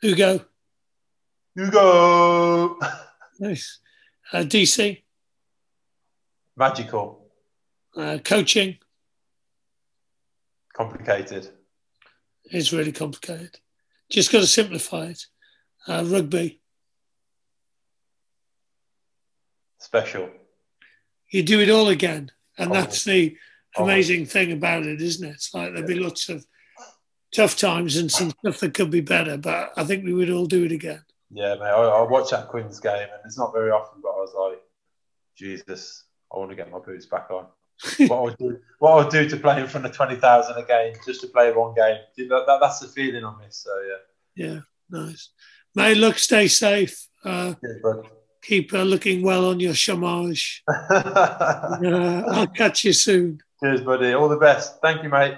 Hugo. Hugo. nice. Uh, DC. Magical. Uh, coaching complicated. It's really complicated. Just got to simplify it. Uh, rugby. Special. You do it all again. And oh. that's the amazing oh. thing about it, isn't it? It's like there'll be lots of tough times and some stuff that could be better, but I think we would all do it again. Yeah, mate. I, I watch that Quins game and it's not very often, but I was like, Jesus, I want to get my boots back on what I'll do, what I'll do to play in front of twenty thousand again, just to play one game. That, that, that's the feeling on this. So yeah. Yeah, nice. May look, stay safe. Uh, keep uh, looking well on your chômage. uh, I'll catch you soon. Cheers, buddy. All the best. Thank you, mate.